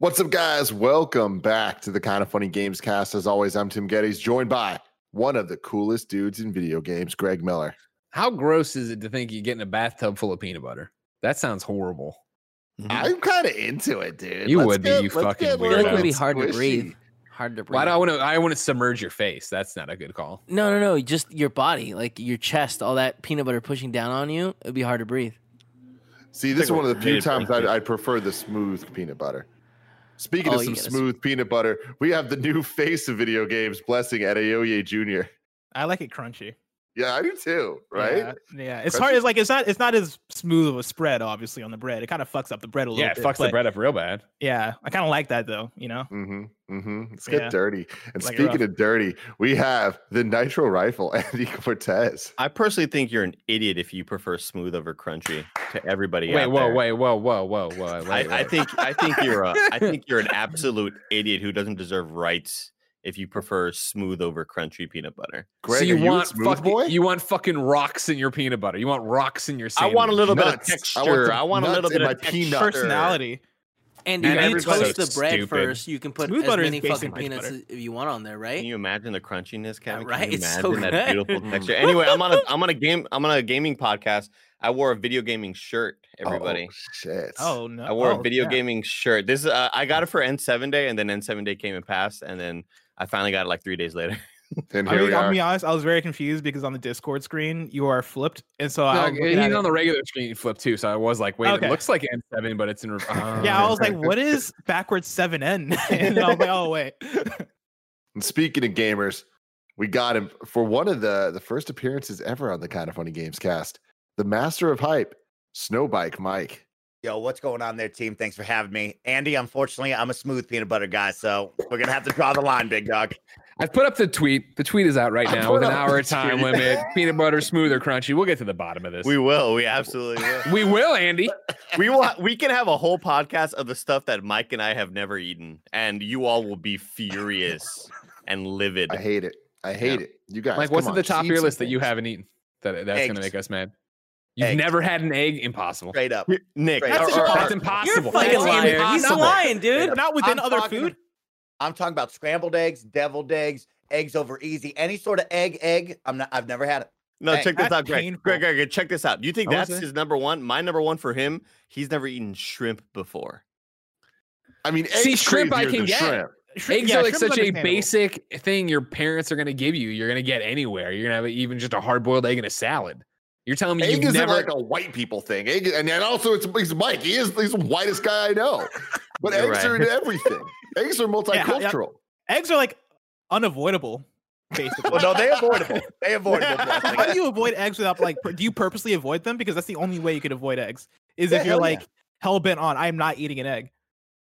What's up, guys? Welcome back to the Kind of Funny Games cast. As always, I'm Tim Gettys, joined by one of the coolest dudes in video games, Greg Miller. How gross is it to think you get in a bathtub full of peanut butter? That sounds horrible. Mm-hmm. I'm kind of into it, dude. You Let's would be, you fucking get weirdo. little It would be hard to breathe. Hard to breathe. Why do I want to? I want to submerge your face. That's not a good call. no, no, no. Just your body, like your chest, all that peanut butter pushing down on you. It'd be hard to breathe. See, this is one of the few really times funky. I, I prefer the smooth peanut butter. Speaking Oh, of some get a s- smooth peanut butter, we have the new face of video games, Blessing Adeoye Jr. I like it crunchy. Yeah, I do too, right? Yeah, yeah. it's Crunchy? hard. It's like it's not. It's not as smooth of a spread, obviously, on the bread. It kind of fucks up the bread a little Yeah, it bit. fucks the bread up real bad. Yeah, I kind of like that though. You know, Mm-hmm. Mm-hmm. Let's get Yeah. dirty. And Like speaking of dirty, we have the Nitro Rifle, Andy Cortez. I personally think you're an idiot if you prefer smooth over crunchy to everybody. Wait, out whoa, there. wait, whoa, whoa, whoa, whoa. I, wait, I wait. think I think you're a I think you're an absolute idiot who doesn't deserve rights if you prefer smooth over crunchy peanut butter. Greg, so you are you want fucking, boy? you want fucking rocks in your peanut butter. You want rocks in your I want a little bit of Nuts. I want texture. I want, a little bit of peanut. texture. personality. And, And if you everybody's toast the bread stupid. first, you can put Smooth as butter is many fucking peanuts butter. as you want on there, right? Can you imagine the crunchiness, Kevin? Can right? you It's imagine so that beautiful texture? Anyway, I'm on a I'm on a game I'm on a gaming podcast. I wore a video gaming shirt. Everybody, Oh, shit. Oh no! I wore oh, a video yeah. gaming shirt. This is uh, I got it for N7 day, and then N7 day came and passed, and then I finally got it like three days later. And I mean, we I'll be honest. I was very confused because on the Discord screen you are flipped, and so I No, was looking he's on it- the regular screen flip too, so I was like, wait, Okay. it looks like N7, but it's in. re- oh. Yeah, I Oh. was like, "What is backwards seven N?" and I was like, "Oh wait." And speaking of gamers, we got him for one of the the first appearances ever on the Kind of Funny Games cast. The master of hype, Snowbike Mike. Yo, what's going on there, team? Thanks for having me. Andy, unfortunately, I'm a smooth peanut butter guy, so we're gonna have to draw the line, big dog. I've put up the tweet. The tweet is out right now with an hour the time tweet. limit. Peanut butter, smooth or crunchy. We'll get to the bottom of this. We will. We absolutely will. we will, Andy. we will. We can have a whole podcast of the stuff that Mike and I have never eaten, and you all will be furious and livid. I hate it. I hate it. You guys, Like, what's at the top of your some list that you haven't eaten that that's going to make us mad? You've Eggs. never had an egg? Impossible. Straight up. Nick, That's or- or- That's or- impossible. You're a fucking That's liar. He's impossible. not lying, dude. Not within I'm other talking- food. I'm talking about scrambled eggs, deviled eggs, eggs over easy, any sort of egg, egg. I'm not. I've never had it. No, Hey, check this that's out, Greg. painful. Greg, Greg, Greg, check this out. Do you think that's his number one? My number one for him, he's never eaten shrimp before. I mean, See, shrimp I can get. shrimp. Shrimp- Eggs yeah, are like such a basic thing your parents are going to give you. You're going to get anywhere. You're going to have even just a hard boiled egg in a salad. You're telling me Egg you've isn't never. like a white people thing. Egg, and then also it's he's Mike. He is he's the whitest guy I know. But You're eggs right. are in everything. eggs are yeah. multicultural. Eggs are like unavoidable, basically. Well, no, they avoidable. They avoidable. How do you avoid eggs without like? Do you purposely avoid them? Because that's the only way you could avoid eggs. Is Yeah, if you're hell yeah. like hell bent on I'm not eating an egg.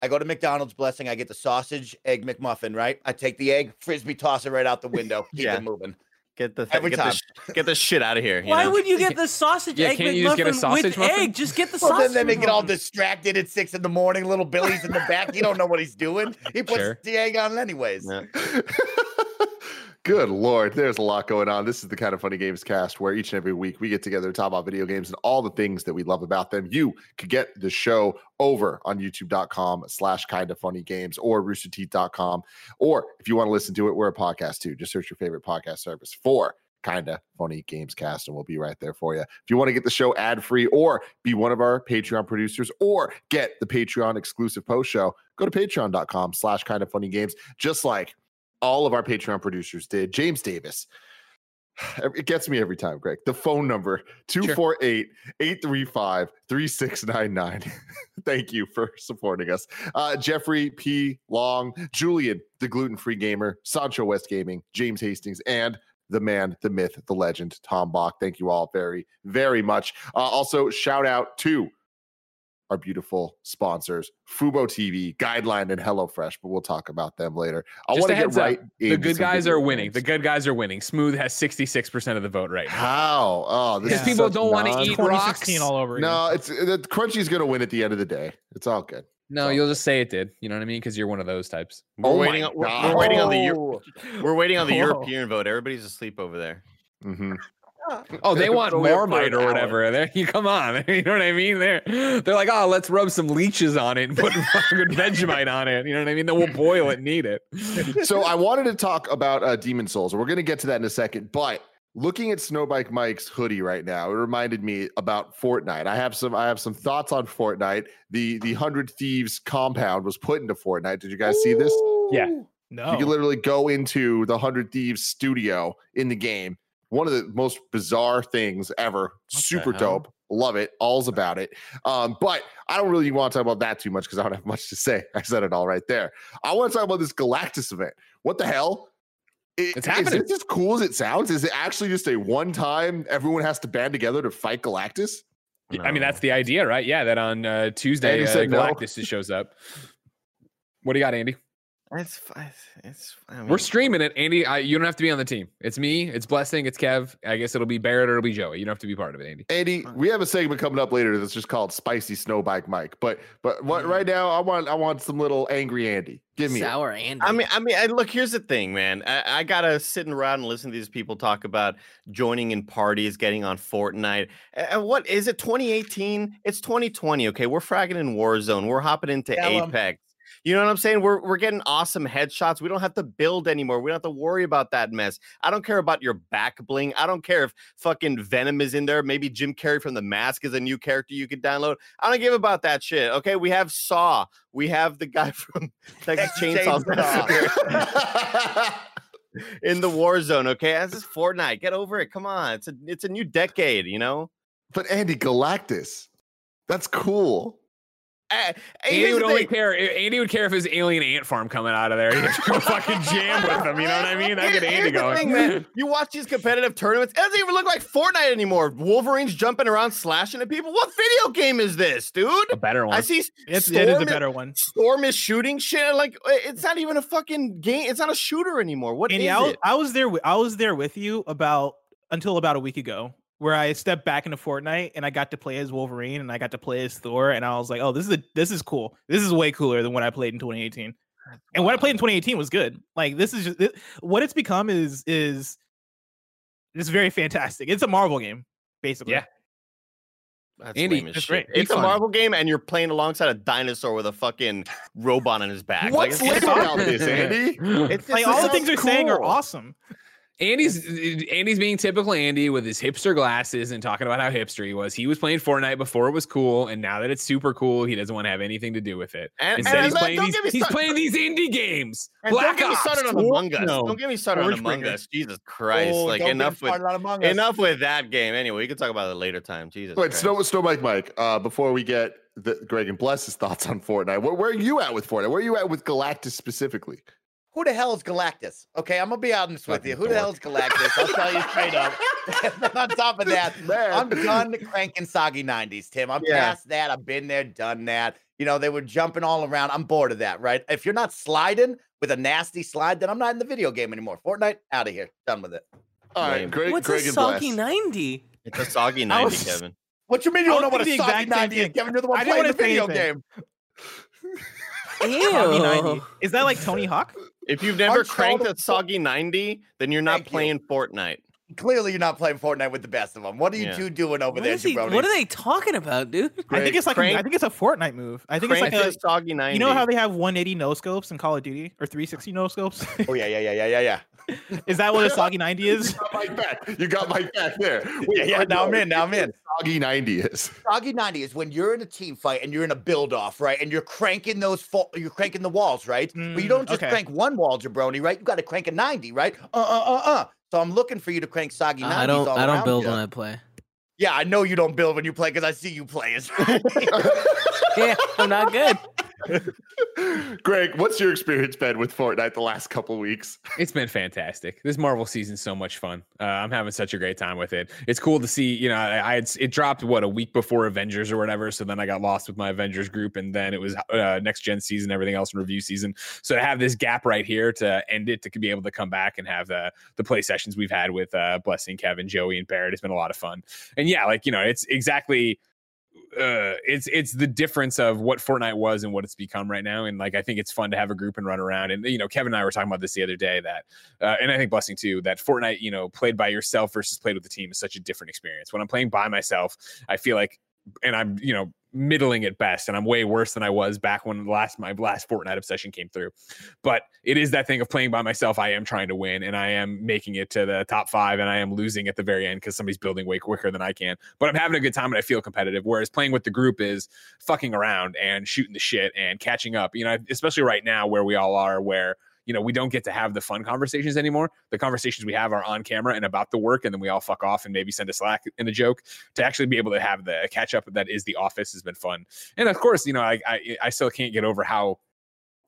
I go to McDonald's, blessing. I get the sausage, egg McMuffin. Right. I take the egg, frisbee, toss it right out the window. Keep Yeah. it moving. Get the Every get the, sh- get the shit out of here. you Why know? would you get the sausage Yeah, egg can't you just get a sausage with muffin? egg? Just get the Well, sausage. then, then they get all distracted at six in the morning. Little Billy's in the back. You don't know what he's doing. He puts Sure. the egg on anyways. Yeah. Good lord, there's a lot going on. This is the kind of funny games cast where each and every week we get together to talk about video games and all the things that we love about them. You could get the show over on youtube.com slash kind of funny games or roosterteeth.com. Or if you want to listen to it, we're a podcast too. Just search your favorite podcast service for kinda funny games cast and we'll be right there for you. If you want to get the show ad free or be one of our Patreon producers or get the Patreon exclusive post show, go to patreon.com slash kind of funny games. Just like all of our Patreon producers did. James Davis. It gets me every time, Greg. The phone number 248 835 3699. Thank you for supporting us. Uh, Jeffrey P. Long, Julian, the gluten free gamer, Sancho West Gaming, James Hastings, and the man, the myth, the legend, Tom Bach. Thank you all very, very much. Uh, also, shout out to our beautiful sponsors, Fubo TV, Guideline, and HelloFresh, but we'll talk about them later. I want to get heads up, right. the good guys are winning. games. The good guys are winning. Smooth has 66% of the vote right now. How? Oh, this Yeah. is Because people don't want to eat rocks. all over again. No, it's the Crunchy's going to win at the end of the day. It's all good. No, So- you'll just say it did. You know what I mean? Because you're one of those types. We're Oh waiting on we're, we're waiting on the Oh. Euro- we're waiting on the Whoa. European vote. Everybody's asleep over there. hmm Oh, they want Only Marmite or hour. whatever. There, you come on. You know what I mean? They're they're like, oh, let's rub some leeches on it and put fucking Vegemite on it. You know what I mean? Then we'll boil it and eat it. so I wanted to talk about uh, Demon Souls. We're going to get to that in a second, but looking at Snowbike Mike's hoodie right now, it reminded me about Fortnite. I have some I have some thoughts on Fortnite. The the Hundred Thieves compound was put into Fortnite. Did you guys see this? Yeah. No. You can literally go into the Hundred Thieves studio in the game. One of the most bizarre things ever. Super dope. Love it. All's about it. Um, but I don't really want to talk about that too much because I don't have much to say. I said it all right there. I want to talk about this Galactus event. What the hell? I- It's Is it as cool as it sounds? Is it actually just a one time everyone has to band together to fight Galactus? I mean, that's the idea, right? Yeah, that on uh, Tuesday, Andy uh, said no. Galactus shows up. What do you got, Andy? It's fi- it's. I mean, We're streaming it, Andy. I, you don't have to be on the team. It's me. It's Blessing. It's Kev. I guess it'll be Barrett or it'll be Joey. You don't have to be part of it, Andy. Andy, we have a segment coming up later that's just called Spicy Snowbike Mike. But but what Mm. right now I want I want some little angry Andy. Give me it. Sour Andy. I mean, I mean, I, look. Here's the thing, man. I, I gotta sit around and listen to these people talk about joining in parties, getting on Fortnite. And what is it? 2018? It's 2020. Okay, we're fragging in Warzone. We're hopping into Tell 'em. Apex. You know what I'm saying? We're we're getting awesome headshots. We don't have to build anymore. We don't have to worry about that mess. I don't care about your back bling. I don't care if fucking Venom is in there. Maybe Jim Carrey from The Mask is a new character you could download. I don't give about that shit. Okay, we have Saw. We have the guy from Texas Texas Chainsaw Chainsaw. Massacre in the war zone. Okay, this is Fortnite. Get over it. Come on, it's a it's a new decade. You know. But Andy Galactus, that's cool. Andy would only thing. care. Andy would care if his alien ant farm coming out of there. He'd have to go fucking jam with them. You know what I mean? I get Andy here's the going. thing, man. You watch these competitive tournaments, it doesn't even look like Fortnite anymore. Wolverine's jumping around, slashing at people. What video game is this, dude? A better one. I see It's, it is a better one. Storm is shooting shit. Like it's not even a fucking game. It's not a shooter anymore. What is Andy, I was, it? I was there. I was there with you about until about a week ago, where I stepped back into Fortnite and I got to play as Wolverine and I got to play as Thor, and I was like, "Oh, this is a, this is cool. This is way cooler than what I played in 2018." And what I played in 2018 was good. Like this is just it, what it's become is is it's very fantastic. It's a Marvel game, basically. Yeah. That's Andy, lame as that's shit. great. Be It's a. Marvel game, and you're playing alongside a dinosaur with a fucking robot on his back. What's like, it's, lame about this, Andy? it's Like all the sounds things they're saying are awesome. Andy's Andy's being typical Andy with his hipster glasses and talking about how hipster he was. He was playing Fortnite before it was cool, and now that it's super cool, he doesn't want to have anything to do with it. And, Instead, and he's let- playing these. He's started- playing these indie games. and Black don't get me Ops, started on Among Us. no. Don't get me started on Among Orangebreaker. Us. Jesus Christ! Oh, like enough with Among Us. enough with that game. Anyway, we can talk about it later time. Jesus. But Christ. Snow Snow Mike Mike, uh, before we get the, Greg and Bless's thoughts on Fortnite, where, where are you at with Fortnite? Where are you at with Galactus specifically? Who the hell is Galactus? Okay, I'm gonna be honest with you. Fucking Who the hell is Galactus? I'll tell you straight up. On top of that, Man. I'm done cranking soggy 90s, Tim. I'm Yeah. past that. I've been there, done that. You know, they were jumping all around. I'm bored of that, right? If you're not sliding with a nasty slide, then I'm not in the video game anymore. Fortnite, out of here. Done with it. All right, Lame. Greg, What's Greg a and soggy 90? it's a soggy I ninety, was- Kevin. What you mean you don't know was what a thinking the soggy exact same 90 is? Kevin, you're the one I playing the video anything. game. Ew. Is that like Tony Hawk? If you've never cranked a soggy ninety, then you're not Thank you. playing Fortnite. Clearly, you're not playing Fortnite with the best of them. What are you Yeah. two doing over What, there, is he, what are they talking about, dude? I think it's like a, I think it's a Fortnite move. I think it's like a a soggy ninety. you know how they have 180 no scopes in Call of Duty or 360 no scopes? Oh yeah, yeah, yeah, yeah, yeah, yeah. Is that what a soggy 90 is? You got my back. You got Mike back there. Yeah, yeah, now I'm in, now I'm in. Soggy 90 is. Soggy 90 is when you're in a team fight and you're in a build off, right? And you're cranking those fo- you're cranking the walls, right? but you Mm, don't just okay. crank one wall, jabroni, right? You got to crank a 90, right? Uh uh uh uh. So I'm looking for you to crank soggy 90s I don't. all I don't build ya. when I play. Yeah, I know you don't build when you play because I see you play. Yeah, I'm not good. Greg, what's your experience been with Fortnite the last couple weeks? It's been fantastic. This Marvel season's so much fun. Uh, I'm having such a great time with it. It's cool to see. You know, I, I had it dropped what a week before Avengers or whatever. So then I got lost with my Avengers group, and then it was uh, next gen season, everything else in review season. So to have this gap right here to end it, to be able to come back and have the the play sessions we've had with uh, Blessing, Kevin, Joey, and Barrett, it's been a lot of fun. And yeah, like you know, it's exactly uh, it's it's the difference of what Fortnite was and what it's become right now. And like I think it's fun to have a group and run around. And you know, Kevin and I were talking about this the other day that, uh, and I think Blessing too, that Fortnite, you know, played by yourself versus played with the team is such a different experience. When I'm playing by myself, I feel like, and I'm you know middling at best, and I'm way worse than I was back when last my last Fortnite obsession came through. But it is that thing of playing by myself. I am trying to win, and I am making it to the top five, and I am losing at the very end because somebody's building way quicker than I can. But I'm having a good time, and I feel competitive. Whereas playing with the group is fucking around and shooting the shit and catching up. You know, especially right now where we all are, where you know, we don't get to have the fun conversations anymore. The conversations we have are on camera and about the work, and then we all fuck off and maybe send a slack in the joke. To actually be able to have the catch up that is the office has been fun. And of course, you know, I I, I still can't get over how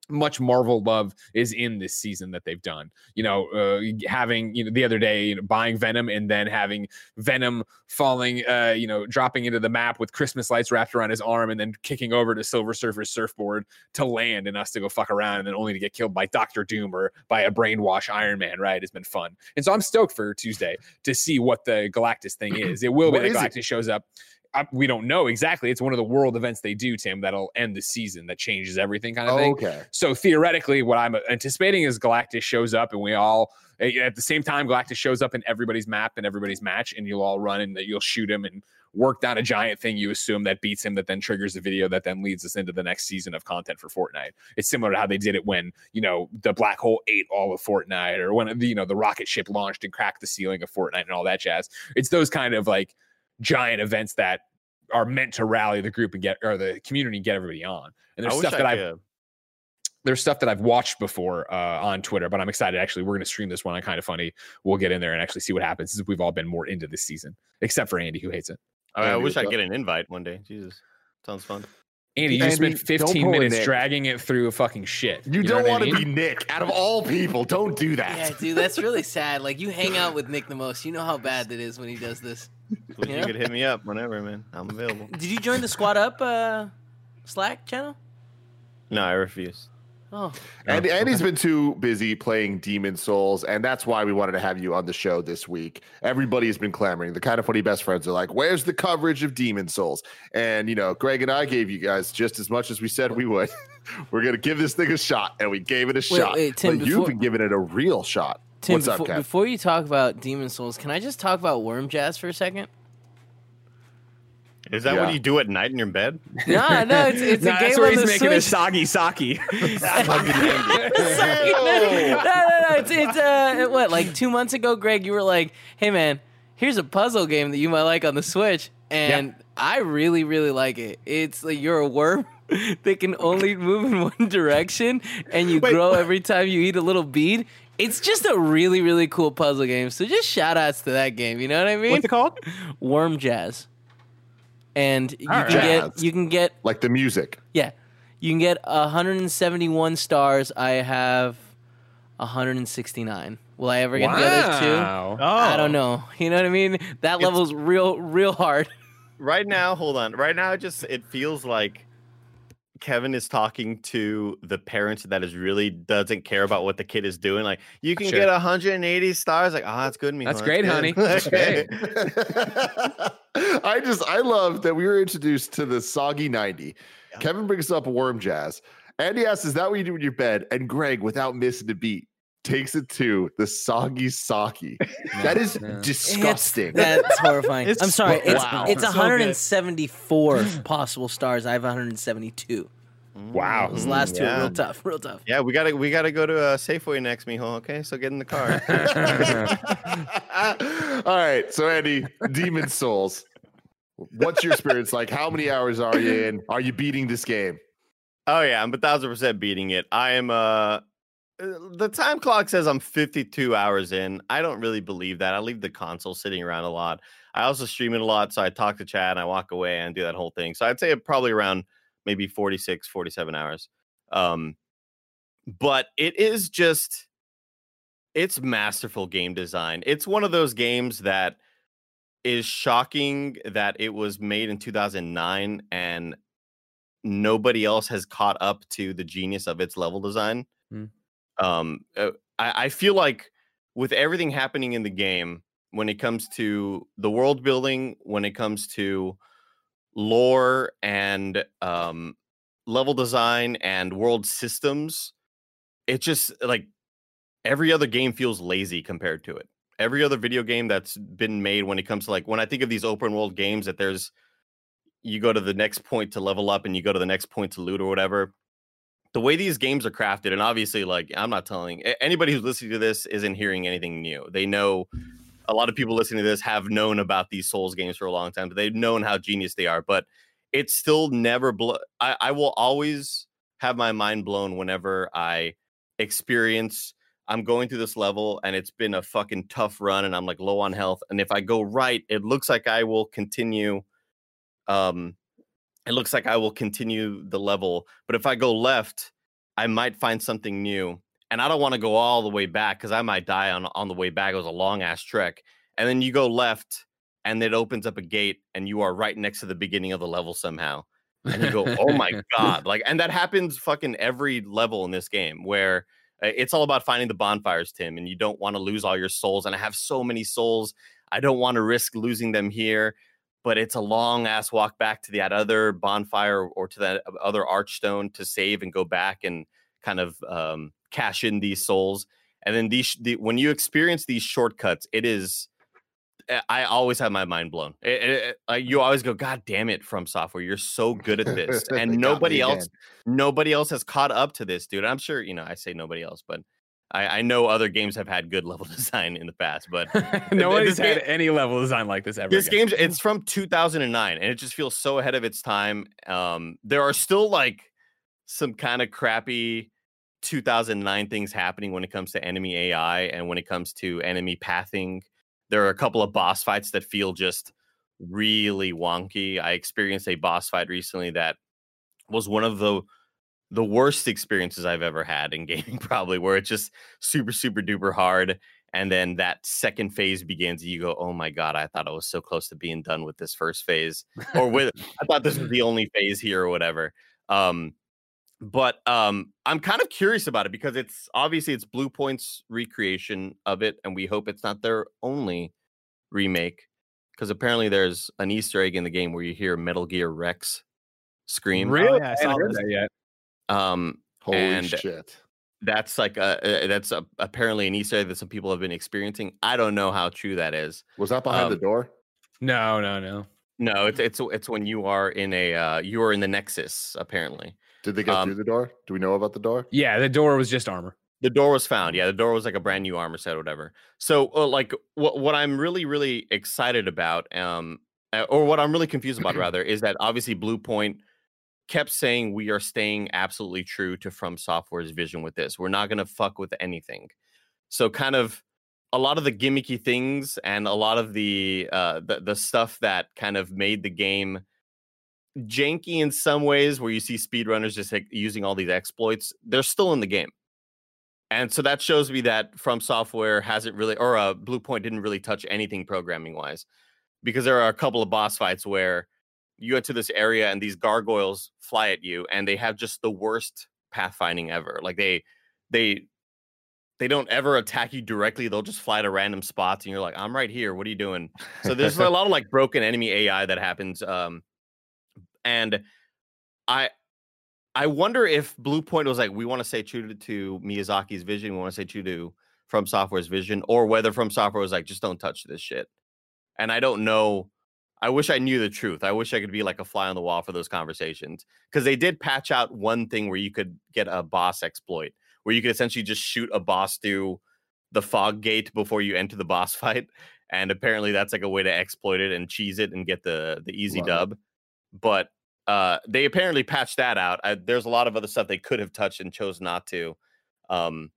much Marvel love is in this season that they've done. You know, uh, having you know the other day you know, buying Venom and then having Venom falling, uh, you know, dropping into the map with Christmas lights wrapped around his arm and then kicking over to Silver Surfer's surfboard to land and us to go fuck around and then only to get killed by Doctor Doom or by a brainwash Iron Man. Right, has been fun, and so I'm stoked for Tuesday to see what the Galactus thing is. It will be that is it? Galactus shows up. I, we don't know exactly. It's one of the world events they do, Tim, that'll end the season that changes everything, kind of thing. okay. So theoretically, what I'm anticipating is Galactus shows up and we all at the same time Galactus shows up in everybody's map and everybody's match, and you'll all run and you'll shoot him and work down a giant thing you assume that beats him that then triggers the video that then leads us into the next season of content for Fortnite. It's similar to how they did it when, you know, the black hole ate all of Fortnite or when you know the rocket ship launched and cracked the ceiling of Fortnite and all that jazz. It's those kind of like giant events that are meant to rally the group and get or the community and get everybody on. And there's I stuff that I I've there's stuff that I've watched before uh, on Twitter, but I'm excited. Actually, we're going to stream this one on Kind of Funny. We'll get in there and actually see what happens since we've all been more into this season, except for Andy, who hates it. I, mean, I wish I'd up? get an invite one day. Jesus, sounds fun. Andy, you spent Andy, don't 15 minutes Nick. dragging it through a fucking shit. You, know don't what I want to mean? be Nick. Out of all people, don't do that. Yeah, dude, that's really sad. Like you hang out with Nick the most. You know how bad that is when he does this. Wish Yeah. You could hit me up whenever, man. I'm available. Did you join the Squad Up uh, Slack channel? No, I refuse. Oh, And Andy's been too busy playing Demon Souls, and that's why we wanted to have you on the show this week. Everybody's been clamoring. The kind of funny best friends are like, "Where's the coverage of Demon Souls?" And you know, Greg and I gave you guys just as much as we said we would. We're gonna give this thing a shot, and we gave it a shot. wait, Tim, but you've been giving it a real shot. Tim. What's before, up, Kev? before you talk about Demon Souls, can I just talk about Worm Jazz for a second? Is that Yeah. what you do at night in your bed? No, no, it's it's Nah, a that's game where on he's the making Switch. a soggy saki. no, no, no. It's it's uh what like two months ago, Greg. You were like, "Hey, man, here's a puzzle game that you might like on the Switch," and I really, really like it. It's like you're a worm that can only move in one direction, and you Wait, grow what? every time you eat a little bead. It's just a really, really cool puzzle game. So just shout outs to that game. You know what I mean? What's it called? Worm Jazz. And you All can right. get you can get like the music. yeah. You can get 171 stars. I have 169. Will I ever get the other two? Oh, I don't know. You know what I mean? That It's- level's real, real hard. Right now, hold on. Right now, it just it feels like Kevin is talking to the parent that is really doesn't care about what the kid is doing. Like, you can Sure. get 180 stars. Like, oh, that's good, me. That's great, honey. That's great. I just I love that we were introduced to the soggy 90. Kevin brings up worm jazz. Andy asks, is that what you do in your bed? And Greg, without missing a beat, takes it to the soggy saki. That is Yeah. disgusting. That's horrifying. It's- I'm sorry. It's wow. it's So 174 possible stars. I have 172. Wow. Those last two are yeah. real tough. Real tough. Yeah, we gotta we gotta go to uh, Safeway next, mijo. Okay, so get in the car. All right. So Andy, Demon Souls. What's your experience like? How many hours are you in? Are you beating this game? oh yeah, I'm a thousand percent beating it. I am. Uh, the time clock says I'm 52 hours in. I don't really believe that. I leave the console sitting around a lot. I also stream it a lot, so I talk to chat and I walk away and do that whole thing. So I'd say probably around maybe 46, 47 hours. Um, but it is just it's masterful game design. It's one of those games that is shocking that it was made in 2009 and nobody else has caught up to the genius of its level design. Hmm. Um, uh, I, I feel like with everything happening in the game, when it comes to the world building, when it comes to lore and um, level design and world systems, it just like every other game feels lazy compared to it. Every other video game that's been made when it comes to like when I think of these open world games that there's you go to the next point to level up and you go to the next point to loot or whatever. The way these games are crafted, and obviously, like I'm not telling anybody who's listening to this isn't hearing anything new. They know a lot of people listening to this have known about these Souls games for a long time. But they've known how genius they are, but it's still never. Blo- I, I will always have my mind blown whenever I experience. I'm going through this level and it's been a fucking tough run, and I'm like low on health. And if I go right, it looks like I will continue um, it looks like I will continue the level. But if I go left, I might find something new. And I don't want to go all the way back because I might die on, on the way back. It was a long ass trek. And then you go left and it opens up a gate and you are right next to the beginning of the level somehow. And you go, oh my God. Like, and that happens fucking every level in this game where uh, it's all about finding the bonfires, Tim, and you don't want to lose all your souls. And I have so many souls. I don't want to risk losing them here but it's a long ass walk back to that other bonfire or to that other archstone to save and go back and kind of um, cash in these souls. And then these, the, when you experience these shortcuts, it is. Eh, I always have my mind blown. It, it, it, you always go, God damn it, from software, you're so good at this, and nobody else, nobody else has caught up to this, dude. I'm sure you know. I say nobody else, but I, I, know other games have had good level design in the past, but nobody's had game, any level design like this ever. This game, it's from 2009, and it just feels so ahead of its time. Um, there are still like some kind of crappy 2009 things happening when it comes to enemy AI and when it comes to enemy pathing. There are a couple of boss fights that feel just really wonky. I experienced a boss fight recently that was one of the the worst experiences I've ever had in gaming, probably where it's just super, super duper hard. And then that second phase begins, you go, Oh my God, I thought I was so close to being done with this first phase. Or with I thought this was the only phase here or whatever. Um, but um, I'm kind of curious about it because it's obviously it's Blue Point's recreation of it, and we hope it's not their only remake. Because apparently there's an Easter egg in the game where you hear Metal Gear Rex scream. Really? Oh, yeah, I saw that yet. Um, Holy and shit. That's like a, that's a, apparently an Easter egg that some people have been experiencing. I don't know how true that is. Was that behind Um, the door? No, no, no. No, it's it's it's when you are in a uh, you are in the Nexus. Apparently, Did they get um, through the door? Do we know about the door? Yeah, the door was just armor. the door was found. Yeah, the door was like a brand new armor set or whatever. So, uh, like, what what I'm really really excited about, um, uh, or what I'm really confused about rather, is that obviously Blue Point kept saying we are staying absolutely true to From Software's vision with this. We're not going to fuck with anything. So kind of a lot of the gimmicky things and a lot of the uh the, the stuff that kind of made the game janky in some ways where you see speedrunners just like, using all these exploits, they're still in the game. And so that shows me that From Software hasn't really or uh Bluepoint didn't really touch anything programming wise because there are a couple of boss fights where you enter this area and these gargoyles fly at you and they have just the worst pathfinding ever. Like they they they don't ever attack you directly they'll just fly to random spots and you're like i'm right here what are you doing? So there's a lot of like broken enemy ai that happens um and i i wonder if blue point was like we want to stay true to, to miyazaki's vision we want to stay true to from software's vision or whether from software was like just don't touch this shit. And i don't know I wish I knew the truth. I wish I could be like a fly on the wall for those conversations because they did patch out one thing where you could get a boss exploit where you could essentially just shoot a boss through the fog gate before you enter the boss fight. And apparently that's like a way to exploit it and cheese it and get the the easy Love it. dub. But uh they apparently patched that out. I, there's a lot of other stuff they could have touched and chose not to. Um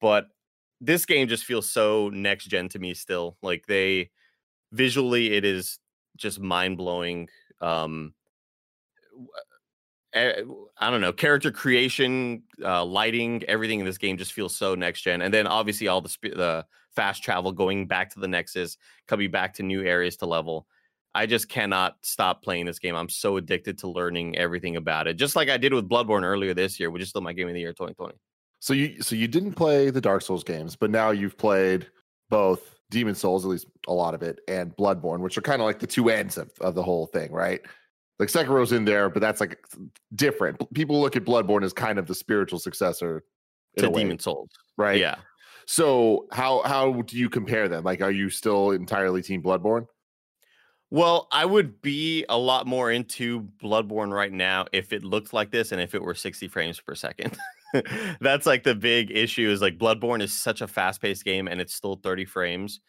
but this game just feels so next gen to me still. Like they visually it is just mind blowing. Um, eh, I don't know, character creation, uh, lighting, everything in this game just feels so next gen. And then obviously all the sp- the fast travel, going back to the Nexus, coming back to new areas to level. I just cannot stop playing this game. I'm so addicted to learning everything about it, just like I did with Bloodborne earlier this year, which is still my game of the year 2020. So you so you didn't play the Dark Souls games, but now you've played both Demon Souls, at least a lot of it, and Bloodborne, which are kind of like the two ends of, of the whole thing, right? Like Sekiro's in there, but that's like different. People look at Bloodborne as kind of the spiritual successor to Demon Souls. right? Yeah. So how how do you compare them? Like, are you still entirely Team Bloodborne? Well, I would be a lot more into Bloodborne right now if it looked like this and if it were 60 frames per second. That's like the big issue is like Bloodborne is such a fast-paced game and it's still 30 frames.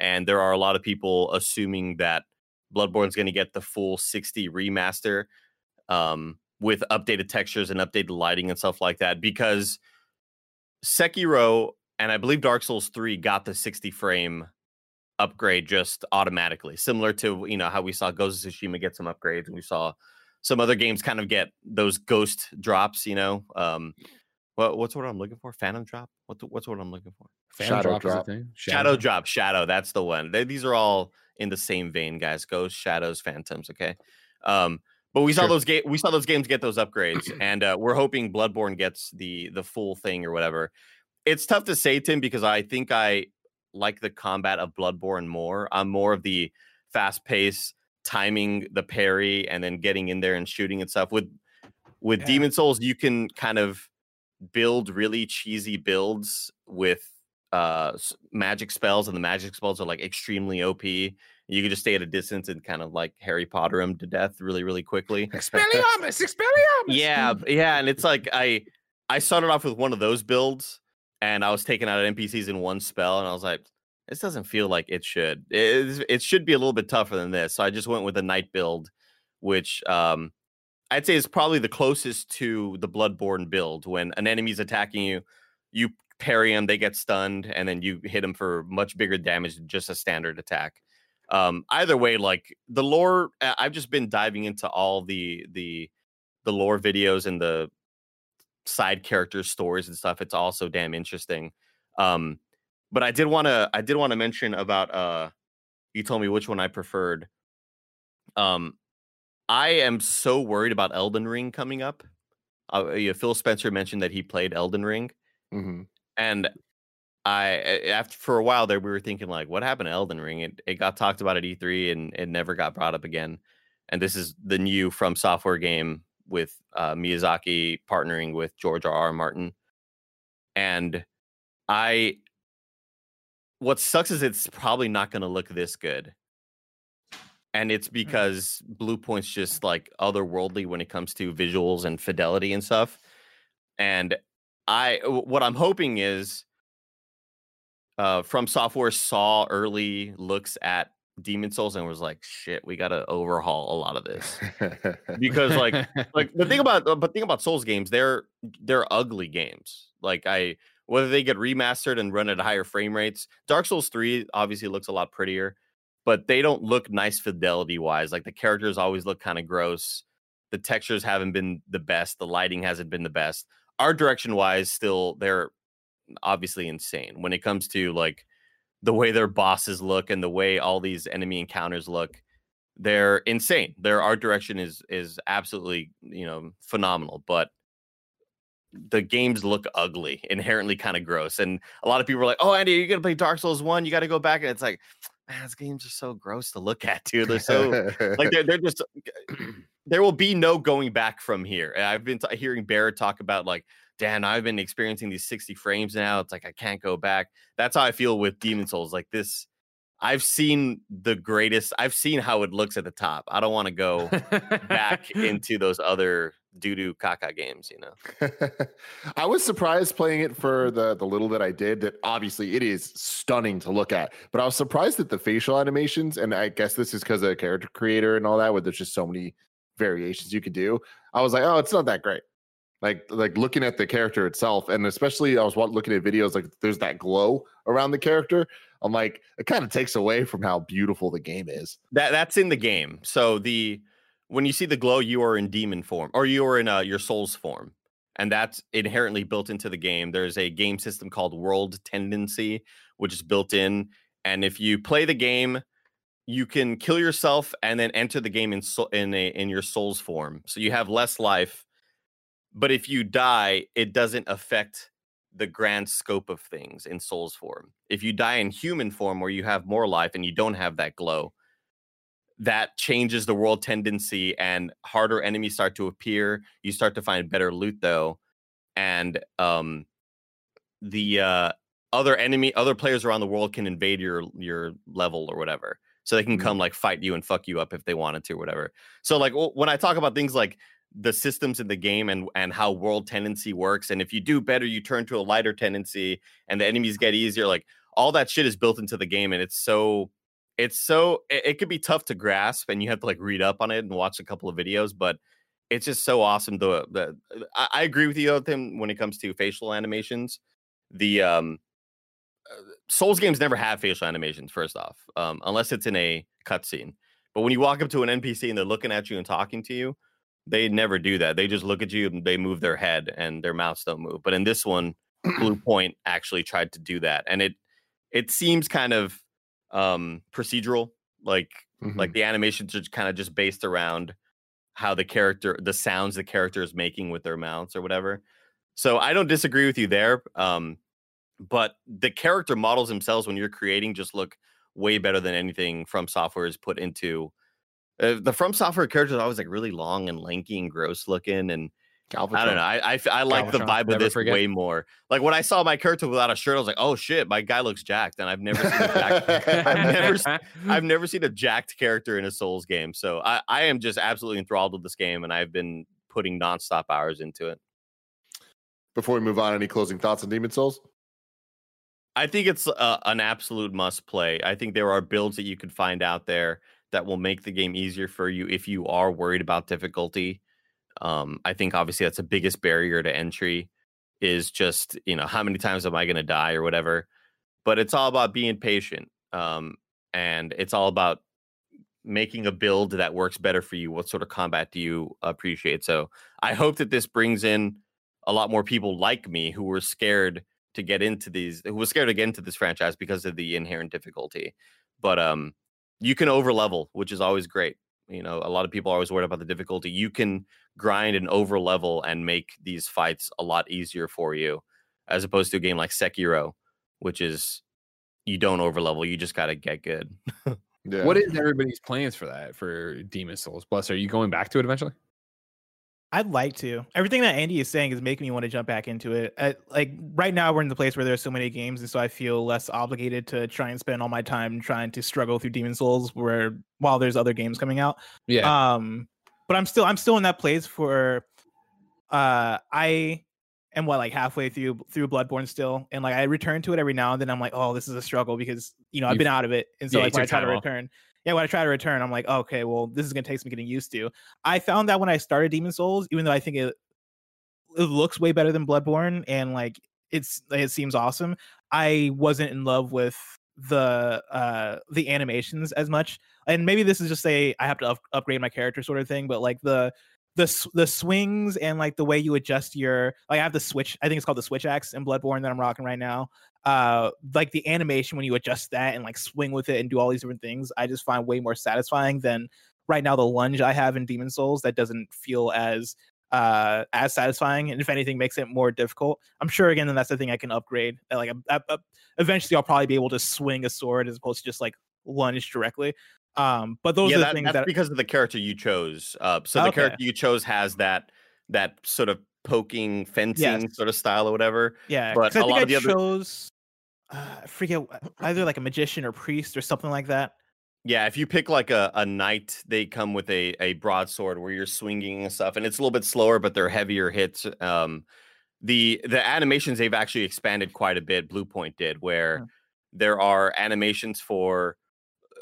And there are a lot of people assuming that Bloodborne's going to get the full 60 remaster um, with updated textures and updated lighting and stuff like that because Sekiro and I believe Dark Souls 3 got the 60 frame upgrade just automatically, similar to you know how we saw Ghost of Tsushima get some upgrades, and we saw some other games kind of get those ghost drops. You know, um, what what's what I'm looking for? Phantom drop. What the, what's what I'm looking for? Phantom Shadow drop drop. thing. Shadow, drop. Shadow. That's the one. They, these are all in the same vein, guys. Ghosts, shadows, phantoms. Okay. Um, but we saw Sure. those game. We saw those games get those upgrades, and uh, we're hoping Bloodborne gets the the full thing or whatever. It's tough to say, Tim, because I think I like the combat of Bloodborne more. I'm more of the fast pace, timing the parry, and then getting in there and shooting and stuff. With with Yeah. Demon Souls, you can kind of build really cheesy builds with uh magic spells, and the magic spells are like extremely OP. You can just stay at a distance and kind of like Harry Potter him to death really, really quickly. Expelliarmus, Expelliarmus. Yeah, yeah, and it's like I I started off with one of those builds, and I was taking out of NPCs in one spell, and I was like, this doesn't feel like it should. It, it should be a little bit tougher than this. So I just went with a knight build, which um I'd say is probably the closest to the Bloodborne build. When an enemy's attacking you, you parry them, they get stunned, and then you hit them for much bigger damage than just a standard attack. Um, either way, like the lore, I've just been diving into all the the the lore videos and the side characters stories and stuff it's also damn interesting um but i did want to i did want to mention about uh you told me which one i preferred um i am so worried about elden ring coming up uh, yeah, phil spencer mentioned that he played elden ring hmm and I after for a while there we were thinking like what happened to Elden Ring? It it got talked about at E3 and it never got brought up again. And this is the new from software game with uh, Miyazaki partnering with George R. R. Martin. And I what sucks is it's probably not going to look this good. And it's because Blue Point's just like otherworldly when it comes to visuals and fidelity and stuff. And I what I'm hoping is uh from software saw early looks at Demon Souls and was like, shit, we gotta overhaul a lot of this. Because, like, like the thing about but thing about Souls games, they're they're ugly games. Like I whether they get remastered and run at higher frame rates. Dark Souls 3 obviously looks a lot prettier, but they don't look nice fidelity wise. Like the characters always look kind of gross. The textures haven't been the best. The lighting hasn't been the best. Art direction wise, still they're obviously insane when it comes to like the way their bosses look and the way all these enemy encounters look they're insane their art direction is is absolutely you know phenomenal but the games look ugly inherently kind of gross and a lot of people are like oh andy you're gonna play dark souls 1 you got to go back and it's like man these games are so gross to look at dude. They're so like they're, they're just there will be no going back from here. I've been t- hearing barrett talk about like dan i've been experiencing these 60 frames now. It's like i can't go back. That's how i feel with demon souls. Like this i've seen the greatest i've seen how it looks at the top. I don't want to go back into those other doo-doo caca games you know I was surprised playing it for the the little that I did. That obviously it is stunning to look at, but I was surprised at the facial animations, and I guess this is because of character creator and all that, where there's just so many variations you could do. I was like, oh, it's not that great. Like like looking at the character itself, and especially I was looking at videos like there's that glow around the character. I'm like, it kind of takes away from how beautiful the game is. that that's in the game so the when you see the glow you are in demon form or you are in uh, your soul's form and that's inherently built into the game. There's a game system called world tendency which is built in and if you play the game you can kill yourself and then enter the game in soul in a in your soul's form so you have less life but if you die it doesn't affect the grand scope of things in soul's form. If you die in human form where you have more life and you don't have that glow that changes the world tendency and harder enemies start to appear. You start to find better loot though, and um, the uh, other enemy, other players around the world can invade your your level or whatever. So they can come like fight you and fuck you up if they wanted to or whatever. So like when I talk about things like the systems in the game and and how world tendency works, and if you do better, you turn to a lighter tendency, and the enemies get easier. Like all that shit is built into the game, and it's so it's so it, it could be tough to grasp, and you have to like read up on it and watch a couple of videos, but it's just so awesome. The, the I, I agree with you though, Tim, when it comes to facial animations. The um uh, Souls games never have facial animations, first off, um, unless it's in a cutscene. But when you walk up to an NPC and they're looking at you and talking to you, they never do that. They just look at you and they move their head and their mouths don't move. But in this one, Blue Point actually tried to do that, and it it seems kind of um, procedural, like Mhm. like the animations are kind of just based around how the character, the sounds the character is making with their mouths or whatever. So I don't disagree with you there. Um, but the character models themselves when you're creating just look way better than anything from software is put into uh, the from software characters are always like really long and lanky and gross looking and i don't Galvatron. know I like the Galvatron, vibe of this forget. way more like when i saw my character without a shirt i was like oh shit my guy looks jacked and i've never seen a jacked I've never s- I've never seen a jacked character in a Souls game, so I, I am just absolutely enthralled with this game, and I've been putting nonstop hours into it. Before we move on, any closing thoughts on Demon Souls? I think it's uh, an absolute must play. I think there are builds that you could find out there that will make the game easier for you if you are worried about difficulty. Um, I think obviously that's the biggest barrier to entry is just you know how many times am I going to die or whatever. But it's all about being patient, um, and it's all about making a build that works better for you. What sort of combat do you appreciate? So I hope that this brings in a lot more people like me who were scared to get into these who was scared to get into this franchise because of the inherent difficulty. But um you can over level, which is always great. You know, a lot of people are always worried about the difficulty. You can grind and over level and make these fights a lot easier for you, as opposed to a game like Sekiro, which is you don't over level, you just gotta get good. Yeah. What is everybody's plans for that for Demon Souls? Plus, are you going back to it eventually? I'd like to. Everything that Andy is saying is making me want to jump back into it. Uh like right now, we're in the place where there's so many games, and so I feel less obligated to try and spend all my time trying to struggle through Demon Souls, where while there's other games coming out. Yeah. Um, but I'm still I'm still in that place for uh I am what like halfway through through Bloodborne still, and like I return to it every now and then. I'm like, oh, this is a struggle because you know I've You- been out of it, and so yeah, like when I try to off. return, yeah, when I try to return, I'm like, okay, well, this is gonna take some getting used to. I found that when I started Demon Souls, even though I think it it looks way better than Bloodborne and like it's it seems awesome, I wasn't in love with the uh the animations as much and maybe this is just a I have to up- upgrade my character sort of thing, but like the the the swings and like the way you adjust your like I have the switch. I think it's called the switch axe in Bloodborne that I'm rocking right now. Uh, like the animation when you adjust that and like swing with it and do all these different things, I just find way more satisfying than right now the lunge I have in Demon Souls that doesn't feel as uh as satisfying and if anything makes it more difficult i'm sure again then that's the thing i can upgrade like uh, uh, eventually i'll probably be able to swing a sword as opposed to just like lunge directly um but those yeah, are the that, things that's that because of the character you chose. Uh, so the character you chose has that that sort of poking, fencing sort of style or whatever. Yeah, But I a lot I of the other- chose. Uh, I forget either like a magician or priest or something like that. Yeah, if you pick like a, a knight, they come with a, a broadsword where you're swinging and stuff, and it's a little bit slower, but they're heavier hits. Um, the the animations they've actually expanded quite a bit. Blue Point did, where there are animations for.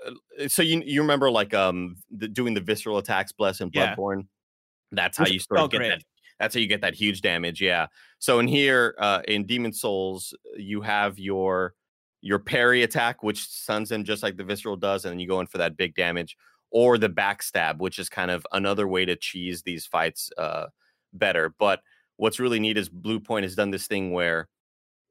uh, So you you remember like um the, doing the visceral attacks, bless and Yeah. Bloodborne. That's how Which you sort of get great. that. That's how you get that huge damage. Yeah. So in here, uh, in Demon Souls, you have your your parry attack, which stuns them just like the visceral does, and then you go in for that big damage, or the backstab, which is kind of another way to cheese these fights uh, better. But what's really neat is Blue Point has done this thing where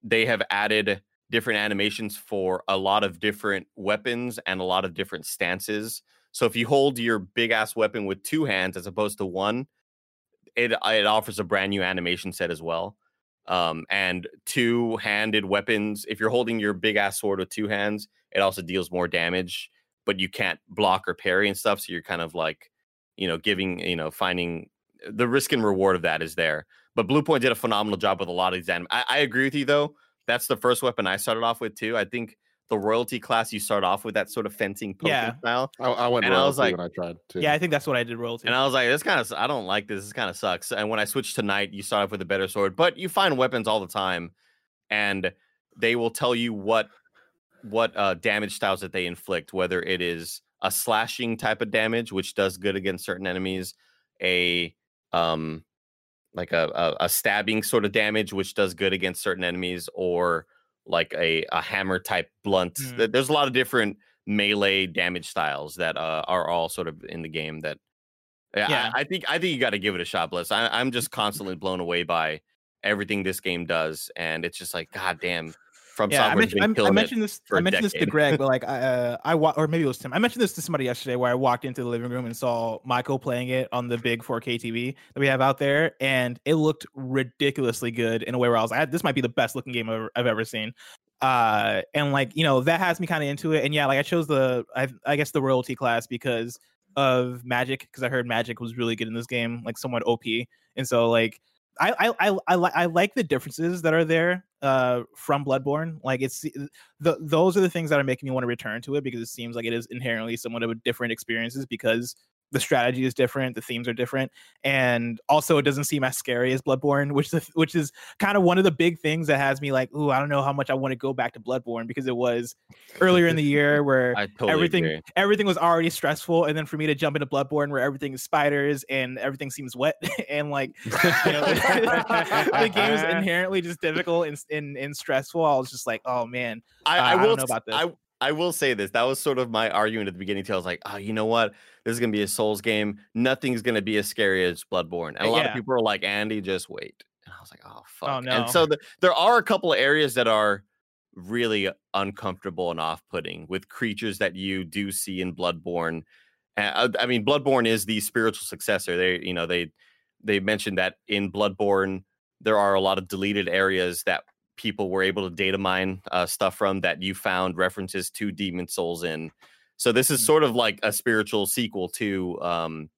they have added different animations for a lot of different weapons and a lot of different stances. So if you hold your big ass weapon with two hands as opposed to one, it it offers a brand new animation set as well. Um, and two handed weapons. If you're holding your big ass sword with two hands, it also deals more damage but you can't block or parry and stuff. So you're kind of like, you know, giving, you know, finding the risk and reward of that is there. But Blue Point did a phenomenal job with a lot of these anime. I, I agree with you though. That's the first weapon I started off with too. I think the royalty class you start off with that sort of fencing poking Yeah. style. I, I went And I was royalty like- when I tried to. Yeah, I think that's what I did royalty. And I was like, this kind of I don't like this. This kind of sucks. And when I switched to knight, you start off with a better sword, but you find weapons all the time, and they will tell you what what uh, damage styles that they inflict, whether it is a slashing type of damage, which does good against certain enemies, a um like a, a, a stabbing sort of damage, which does good against certain enemies, or like a, a hammer type blunt. Mm. There's a lot of different melee damage styles that uh, are all sort of in the game that yeah, Yeah. I, I think I think you got to give it a shot, Bliss. I, I'm just constantly blown away by everything this game does, and it's just like, god damn, from yeah, I mentioned, I mentioned this. I mentioned this to. Greg, but like, I, uh, I wa- or maybe it was Tim. I mentioned this to somebody yesterday, where I walked into the living room and saw Michael playing it on the big 4K TV that we have out there, and it looked ridiculously good in a way where I was like, this might be the best looking game I've ever, I've ever seen. Uh, and like, you know, that has me kind of into it. And yeah, like I chose the, I, I guess the royalty class because of Magic, because I heard Magic was really good in this game, like somewhat OP, and so like. I I I I, I like the differences that are there uh from Bloodborne. Like it's the those are the things that are making me want to return to it because it seems like it is inherently somewhat of a different experiences because the strategy is different, the themes are different, and also it doesn't seem as scary as Bloodborne, which is which is kind of one of the big things that has me like, ooh, I don't know how much I want to go back to Bloodborne because it was earlier in the year where totally everything agree. everything was already stressful, and then for me to jump into Bloodborne where everything is spiders and everything seems wet and like you know, the game is inherently just difficult and, and and stressful. I was just like, oh man, I, Uh, I will don't know about this. I I will say this. That was sort of my argument at the beginning too. I was like, oh, you know what? This is gonna be a Souls game. Nothing's gonna be as scary as Bloodborne. And a lot of people are like, Andy, just wait. And I was like, oh fuck. no. And so the, there are a couple of areas that are really uncomfortable and off-putting with creatures that you do see in Bloodborne. Uh, I mean, Bloodborne is the spiritual successor. They, you know, they they mentioned that in Bloodborne there are a lot of deleted areas that people were able to data mine uh, stuff from that you found references to Demon Souls in. So this is Mm. sort of like a spiritual sequel to um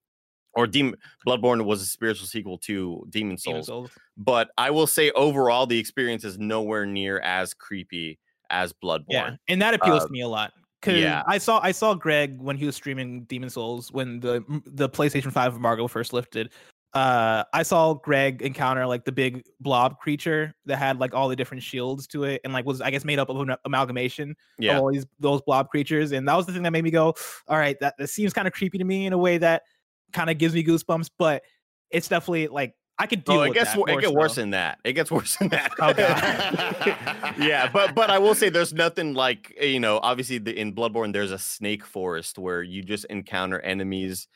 or Demon Bloodborne was a spiritual sequel to Demon Souls. Demon Souls. But I will say overall the experience is nowhere near as creepy as Bloodborne. Yeah, and that appeals Uh, to me a lot. Cause yeah. I saw I saw Greg when he was streaming Demon Souls when the the PlayStation Five embargo first lifted. Uh, I saw Greg encounter like the big blob creature that had like all the different shields to it, and like was I guess made up of an amalgamation Yeah. of all these those blob creatures, and that was the thing that made me go, all right, that, that seems kind of creepy to me in a way that kind of gives me goosebumps, but it's definitely like I could deal Oh, it gets it gets worse than that. It gets worse than that. Oh, yeah, but but I will say there's nothing like you know obviously the, in Bloodborne there's a snake forest where you just encounter enemies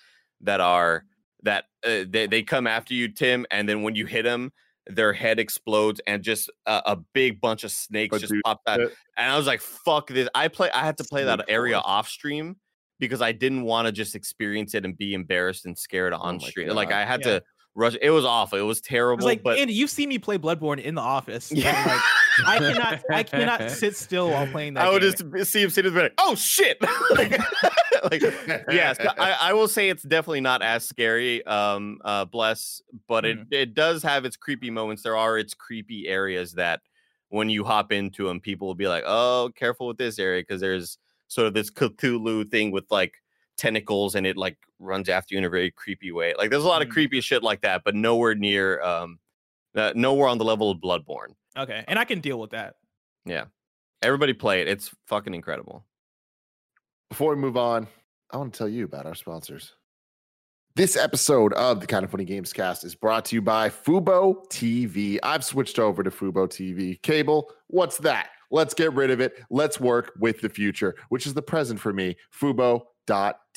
that are that uh, they they come after you Tim and then when you hit them their head explodes and just a, a big bunch of snakes But just dude, pop out that- and I was like fuck this I play I had to play that area off stream because I didn't want to just experience it and be embarrassed and scared on my stream like I had Yeah. to rush it was awful it was It terrible was like, but Andy, you've seen me play Bloodborne in the office. and, yeah. like, I cannot I cannot sit still while playing that. I would game. just see him sitting there like, oh shit. like, like, yes, I, I will say it's definitely not as scary, um, uh, bless, but it, Mm-hmm. it does have its creepy moments. There are its creepy areas that when you hop into them, people will be like, oh, careful with this area because there's sort of this Cthulhu thing with like tentacles and it like runs after you in a very creepy way. Like there's a lot of Mm. creepy shit like that, but nowhere near, um, uh, nowhere on the level of Bloodborne. okay, and I can deal with that. Yeah. Everybody play it. It's fucking incredible. Before we move on, I want to tell you about our sponsors. This episode of the Kind of Funny Games cast is brought to you by Fubo TV. I've switched over to Fubo TV. Cable, what's that? Let's get rid of it. Let's work with the future, which is the present for me. Fubo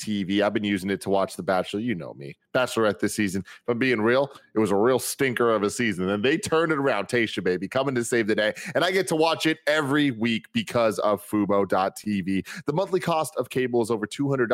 TV. I've been using it to watch The Bachelor. You know me, Bachelorette this season. If I'm being real, it was a real stinker of a season. And they turned it around. Tasha, baby, coming to save the day. And I get to watch it every week because of Fubo.tv. The monthly cost of cable is over $200.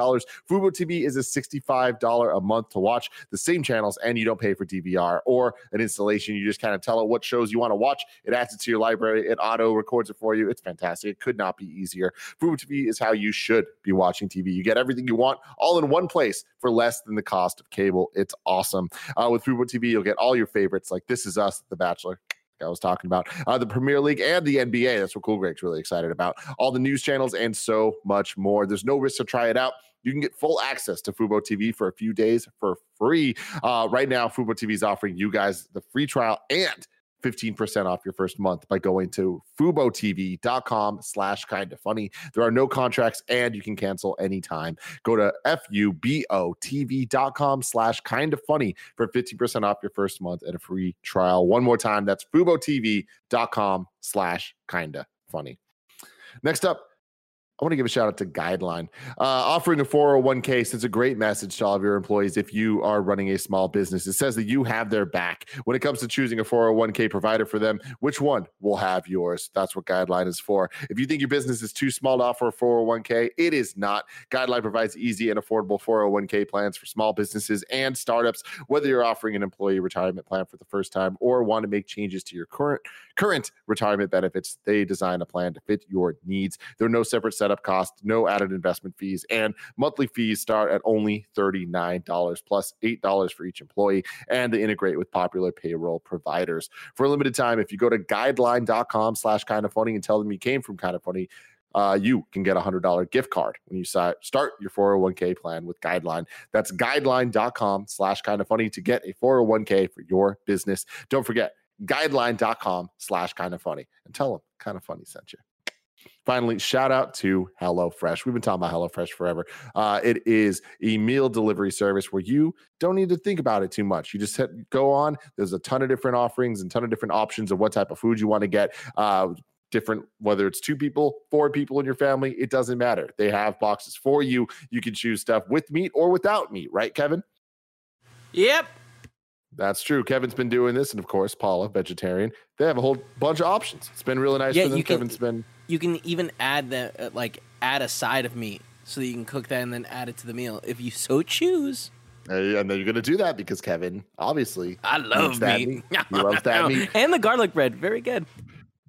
Fubo TV is a $65 a month to watch the same channels, and you don't pay for DVR or an installation. You just kind of tell it what shows you want to watch. It adds it to your library. It auto records it for you. It's fantastic. It could not be easier. Fubo TV is how you should be watching TV. You get everything you want all in one place for less than the cost of cable. It's awesome. Uh, with Fubo TV, you'll get all your favorites like This Is Us, The Bachelor, I was talking about uh, the Premier League and the NBA. That's what Cool Greg's really excited about. All the news channels and so much more. There's no risk to try it out. You can get full access to Fubo TV for a few days for free. Uh, right now, Fubo TV is offering you guys the free trial and 15% off your first month by going to FuboTV.com slash kind of funny. There are no contracts and you can cancel anytime. Go to FUBOTV.com slash kind of funny for 15% off your first month and a free trial. One more time, that's FuboTV.com slash kind of funny. Next up, I want to give a shout out to Guideline. Uh, offering a 401k sends a great message to all of your employees if you are running a small business. It says that you have their back when it comes to choosing a 401k provider for them. Which one will have yours? That's what Guideline is for. If you think your business is too small to offer a 401k, it is not. Guideline provides easy and affordable 401k plans for small businesses and startups. Whether you're offering an employee retirement plan for the first time or want to make changes to your current current retirement benefits, they design a plan to fit your needs. There are no separate setup costs, no added investment fees, and monthly fees start at only $39 plus $8 for each employee, and they integrate with popular payroll providers. For a limited time, if you go to guideline.com slash kind of funny and tell them you came from kind of funny, uh, you can get a $100 gift card when you start your 401k plan with Guideline. That's guideline.com slash kind of funny to get a 401k for your business. Don't forget, guideline.com slash kind of funny and tell them kind of funny sent you. Finally, shout out to HelloFresh. We've been talking about HelloFresh forever. Uh, it is a meal delivery service where you don't need to think about it too much. You just hit, go on. There's a ton of different offerings and ton of different options of what type of food you want to get. Uh, different whether it's two people four people in your family it doesn't matter they have boxes for you you can choose stuff with meat or without meat right kevin Yep. that's true kevin's been doing this and of course paula vegetarian they have a whole bunch of options it's been really nice Yeah, for them you can- kevin's been You can even add the uh, like add a side of meat so that you can cook that and then add it to the meal if you so choose. and then you're gonna do that because kevin obviously I love meat. meat. He loves that meat. and the garlic bread, very good.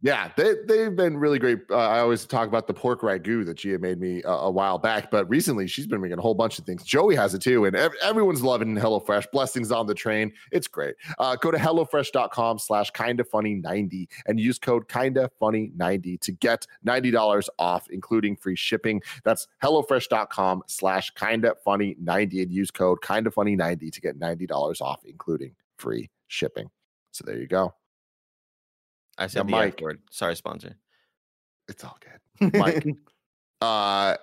Yeah, they they've been really great. Uh, I always talk about the pork ragu that Gia made me a, a while back, but recently she's been making a whole bunch of things. Joey has it too, and ev- everyone's loving HelloFresh. Blessings on the train. It's great. Uh, go to hellofresh.com slash kinda funny 90 and use code kinda funny 90 to get $90 off, including free shipping. That's hellofresh.com slash kinda funny 90 and use code kinda funny 90 to get $90 off, including free shipping. So there you go. I said Yeah, the F Mike. word. Sorry, sponsor. It's all good. Mike, uh,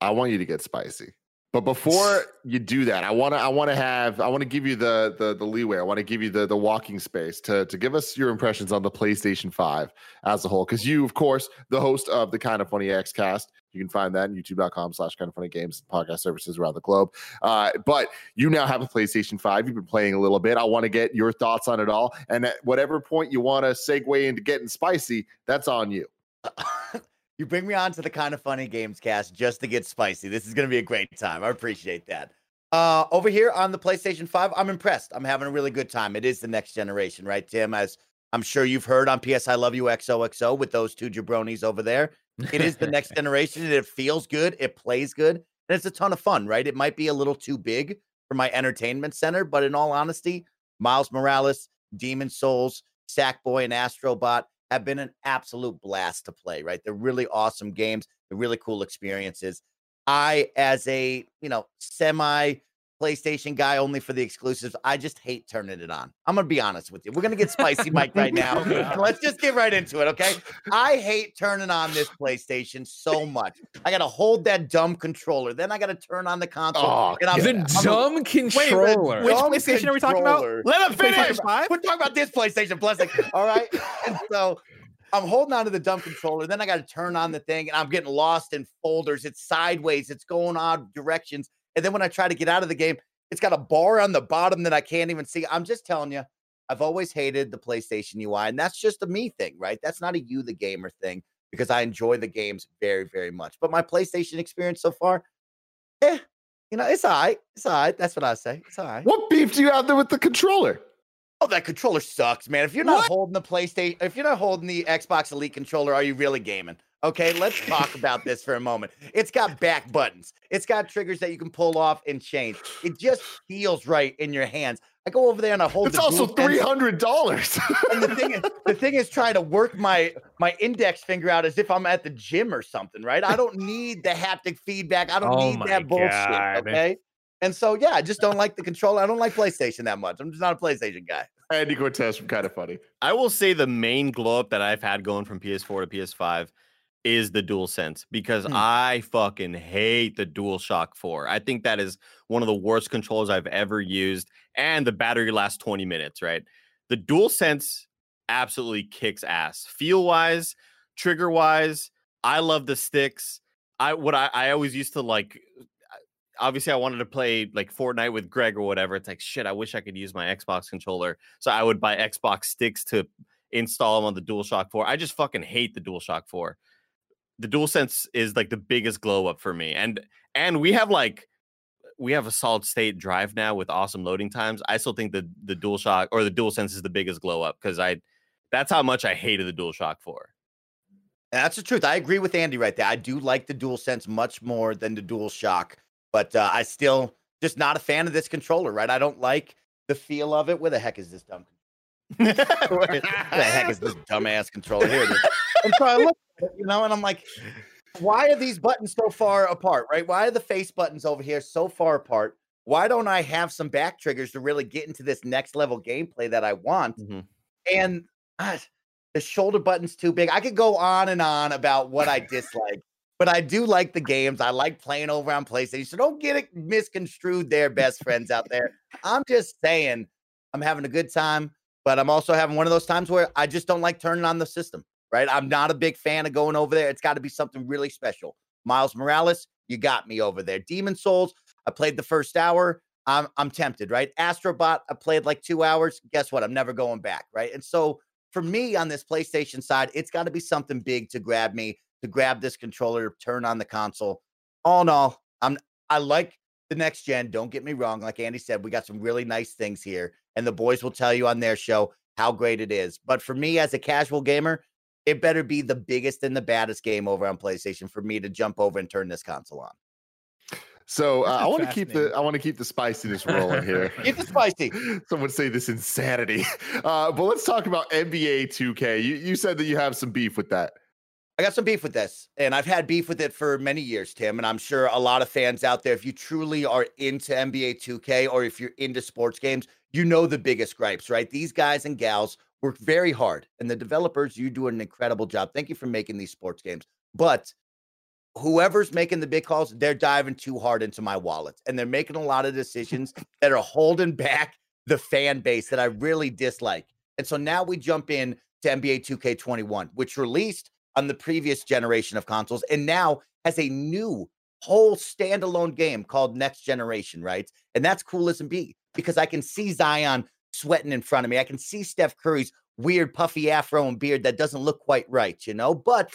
I want you to get spicy. But before you do that, I want to I want to have I want to give you the the the leeway. I want to give you the the walking space to to give us your impressions on the PlayStation 5 as a whole. Because you, of course, the host of the Kind of Funny X cast. You can find that on youtube.com slash kind of funny games podcast services around the globe. Uh, but you now have a PlayStation 5. You've been playing a little bit. I want to get your thoughts on it all. And at whatever point you want to segue into getting spicy, that's on you. you bring me on to the kind of funny games cast just to get spicy. This is going to be a great time. I appreciate that. Uh, over here on the PlayStation 5, I'm impressed. I'm having a really good time. It is the next generation, right, Tim? As I'm sure you've heard on PS I Love You XOXO with those two jabronis over there. It is the next generation. It feels good. It plays good. And it's a ton of fun, right? It might be a little too big for my entertainment center, but in all honesty, Miles Morales, Demon Souls, Sackboy, and Astrobot have been an absolute blast to play, right? They're really awesome games. They're really cool experiences. I, as a, you know, semi PlayStation guy only for the exclusives, I just hate turning it on. I'm going to be honest with you. We're going to get spicy, Mike, right now. Let's just get right into it, okay? I hate turning on this PlayStation so much. I got to hold that dumb controller. Then I got to turn on the console. Oh, and I'm, the I'm- dumb controller. Which Dumb PlayStation are we talking about? Let him PlayStation finish. we're talking about this PlayStation Plus. Like, all right. And so I'm holding on to the dumb controller. Then I got to turn on the thing and I'm getting lost in folders. It's sideways, it's going odd directions. And then when I try to get out of the game, it's got a bar on the bottom that I can't even see. I'm just telling you, I've always hated the PlayStation UI, and that's just a me thing, right? That's not a you, the gamer thing, because I enjoy the games very, very much. But my PlayStation experience so far, eh, you know, it's all right. It's all right. That's what I say. It's all right. What beef do you have there with the controller? Oh, that controller sucks, man. If you're not What? holding the PlayStation, if you're not holding the Xbox Elite controller, are you really gaming? Okay, let's talk about this for a moment. It's got back buttons. It's got triggers that you can pull off and change. It just feels right in your hands. I go over there and I hold. It's the also three hundred dollars. And the thing is, the thing is trying to work my my index finger out as if I'm at the gym or something, right? I don't need the haptic feedback. I don't Oh need that bullshit. God. Okay. And so yeah, I just don't like the controller. I don't like PlayStation that much. I'm just not a PlayStation guy. Andy Cortez from Kind of Funny. I will say the main glow up that I've had going from PS4 to PS5 is the dual sense because Hmm. I fucking hate the dual shock 4. I think that is one of the worst controls I've ever used, and the battery lasts 20 minutes, right? The dual sense absolutely kicks ass. Feel wise, trigger wise, I love the sticks. I what I, I always used to like obviously I wanted to play like Fortnite with Greg or whatever. It's like shit, I wish I could use my Xbox controller. So I would buy Xbox sticks to install them on the DualShock 4. I just fucking hate the DualShock 4. The DualSense is like the biggest glow up for me. And and we have like we have a solid state drive now with awesome loading times. I still think the the DualShock or the DualSense is the biggest glow up because I that's how much I hated the DualShock 4. And that's the truth. I agree with Andy right there. I do like the Dual Sense much more than the Dual Shock, but uh, I still just not a fan of this controller. Right? I don't like the feel of it. Where the heck is this dumb? Where the heck is this dumbass controller? Here it is. And so I look, at it, you know, and I'm like, why are these buttons so far apart? Right? Why are the face buttons over here so far apart? Why don't I have some back triggers to really get into this next level gameplay that I want? Mhm. And ah, the shoulder button's too big. I could go on and on about what I dislike, but I do like the games. I like playing over on PlayStation. So don't get it misconstrued there, best friends out there. I'm just saying I'm having a good time, but I'm also having one of those times where I just don't like turning on the system, right? I'm not a big fan of going over there. It's got to be something really special. Miles Morales, you got me over there. Demon Souls, I played the first hour. I'm I'm tempted, right? Astrobot, I played like two hours. Guess what? I'm never going back, right? And so for me on this PlayStation side, it's got to be something big to grab me, to grab this controller, turn on the console. All in all, I'm I like the next gen. Don't get me wrong. Like Andy said, we got some really nice things here, and the boys will tell you on their show how great it is. But for me as a casual gamer, it better be the biggest and the baddest game over on PlayStation for me to jump over and turn this console on. So uh, I want to keep the. I want to keep the spiciness rolling here. Keep it spicy. Some would say this insanity. Uh, but let's talk about NBA 2K. You you said that you have some beef with that. I got some beef with this, and I've had beef with it for many years, Tim. And I'm sure a lot of fans out there, if you truly are into NBA 2K or if you're into sports games, you know the biggest gripes, right? These guys and gals work very hard, and the developers, you do an incredible job. Thank you for making these sports games. But whoever's making the big calls, they're diving too hard into my wallet, and they're making a lot of decisions that are holding back the fan base that I really dislike. And so now we jump in to NBA 2K21, which released on the previous generation of consoles and now has a new whole standalone game called Next Generation, right? And that's cool as be because I can see Zion sweating in front of me. I can see Steph Curry's weird puffy afro and beard that doesn't look quite right, you know? But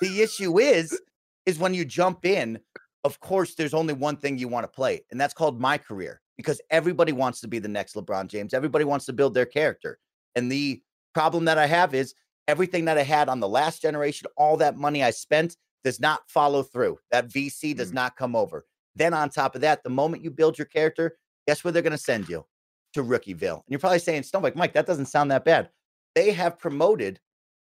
the issue is is when you jump in, of course there's only one thing you want to play, and that's called my career because everybody wants to be the next LeBron James. Everybody wants to build their character. And the problem that I have is everything that I had on the last generation, all that money I spent does not follow through. That VC does mm. not come over. Then on top of that, the moment you build your character, guess where they're going to send you? To Rookieville. And you're probably saying, Snowbike, Mike, that doesn't sound that bad. They have promoted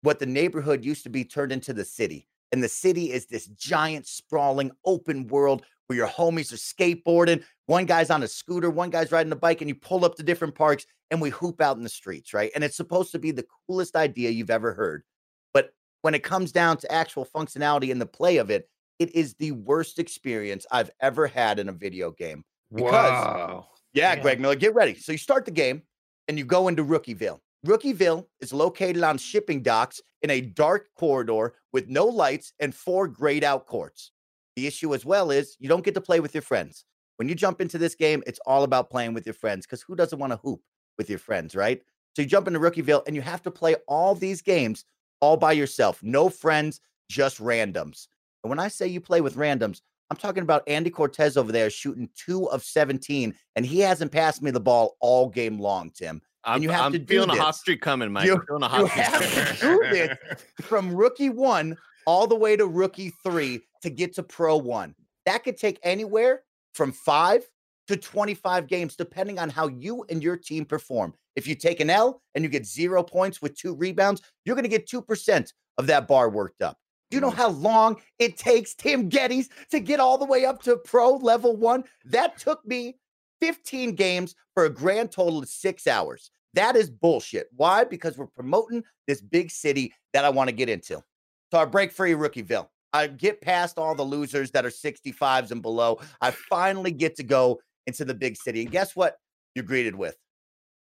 what the neighborhood used to be turned into the city. And the city is this giant, sprawling, open world where your homies are skateboarding. One guy's on a scooter, one guy's riding a bike, and you pull up to different parks and we hoop out in the streets, right? And it's supposed to be the coolest idea you've ever heard. But when it comes down to actual functionality and the play of it, it is the worst experience I've ever had in a video game. Because- Wow. Yeah, Yeah. Greg Miller, get ready. So you start the game and you go into Rookieville. Rookieville is located on shipping docks in a dark corridor with no lights and four grayed out courts. The issue as well is you don't get to play with your friends. When you jump into this game, it's all about playing with your friends because who doesn't want to hoop with your friends, right? So you jump into Rookieville and you have to play all these games all by yourself. No friends, just randoms. And when I say you play with randoms, I'm talking about Andy Cortez over there shooting two of 17, and he hasn't passed me the ball all game long, Tim. I'm, you have I'm to do feeling a hot streak coming, Mike. You- I'm feeling a hot streak. have to do this from rookie one all the way to rookie three to get to pro one. That could take anywhere from five to 25 games, depending on how you and your team perform. If you take an L and you get zero points with two rebounds, you're going to get 2% of that bar worked up. Do you know mm-hmm. how long it takes Tim Gettys to get all the way up to pro level one? That took me 15 games for a grand total of six hours. That is bullshit. Why? Because we're promoting this big city that I want to get into. So I break free Rookieville. I get past all the losers that are 65s and below. I finally get to go into the big city. And guess what you're greeted with?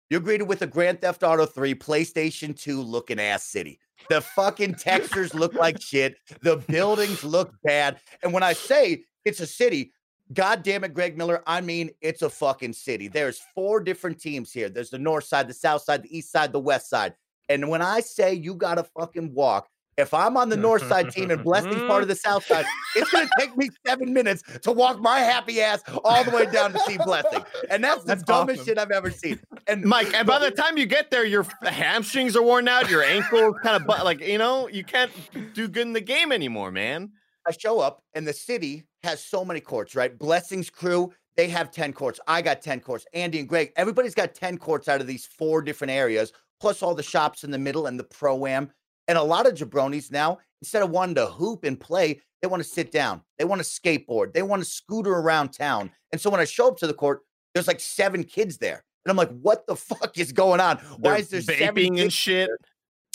You're greeted with a Grand Theft Auto 3 PlayStation 2 looking ass city. The fucking textures look like shit. The buildings look bad. And when I say it's a city, God damn it, Greg Miller, I mean it's a fucking city. There's four different teams here. There's the north side, the south side, the east side, the west side. And when I say you gotta fucking walk, if I'm on the north side team and Blessing's part of the south side, it's gonna take me seven minutes to walk my happy ass all the way down to see Blessing. And that's the That's dumbest awesome. shit I've ever seen. And Mike, and by the time you get there, your hamstrings are worn out, your ankles kind of bu- like you know, you can't do good in the game anymore, man. I show up and the city has so many courts, right? Blessings crew, they have 10 courts. I got 10 courts. Andy and Greg, everybody's got 10 courts out of these four different areas, plus all the shops in the middle and the pro am. And a lot of jabronis now, instead of wanting to hoop and play, they want to sit down. They want to skateboard. They want to scooter around town. And so when I show up to the court, there's like seven kids there. And I'm like, what the fuck is going on? Why They're is there seven vaping and kids shit?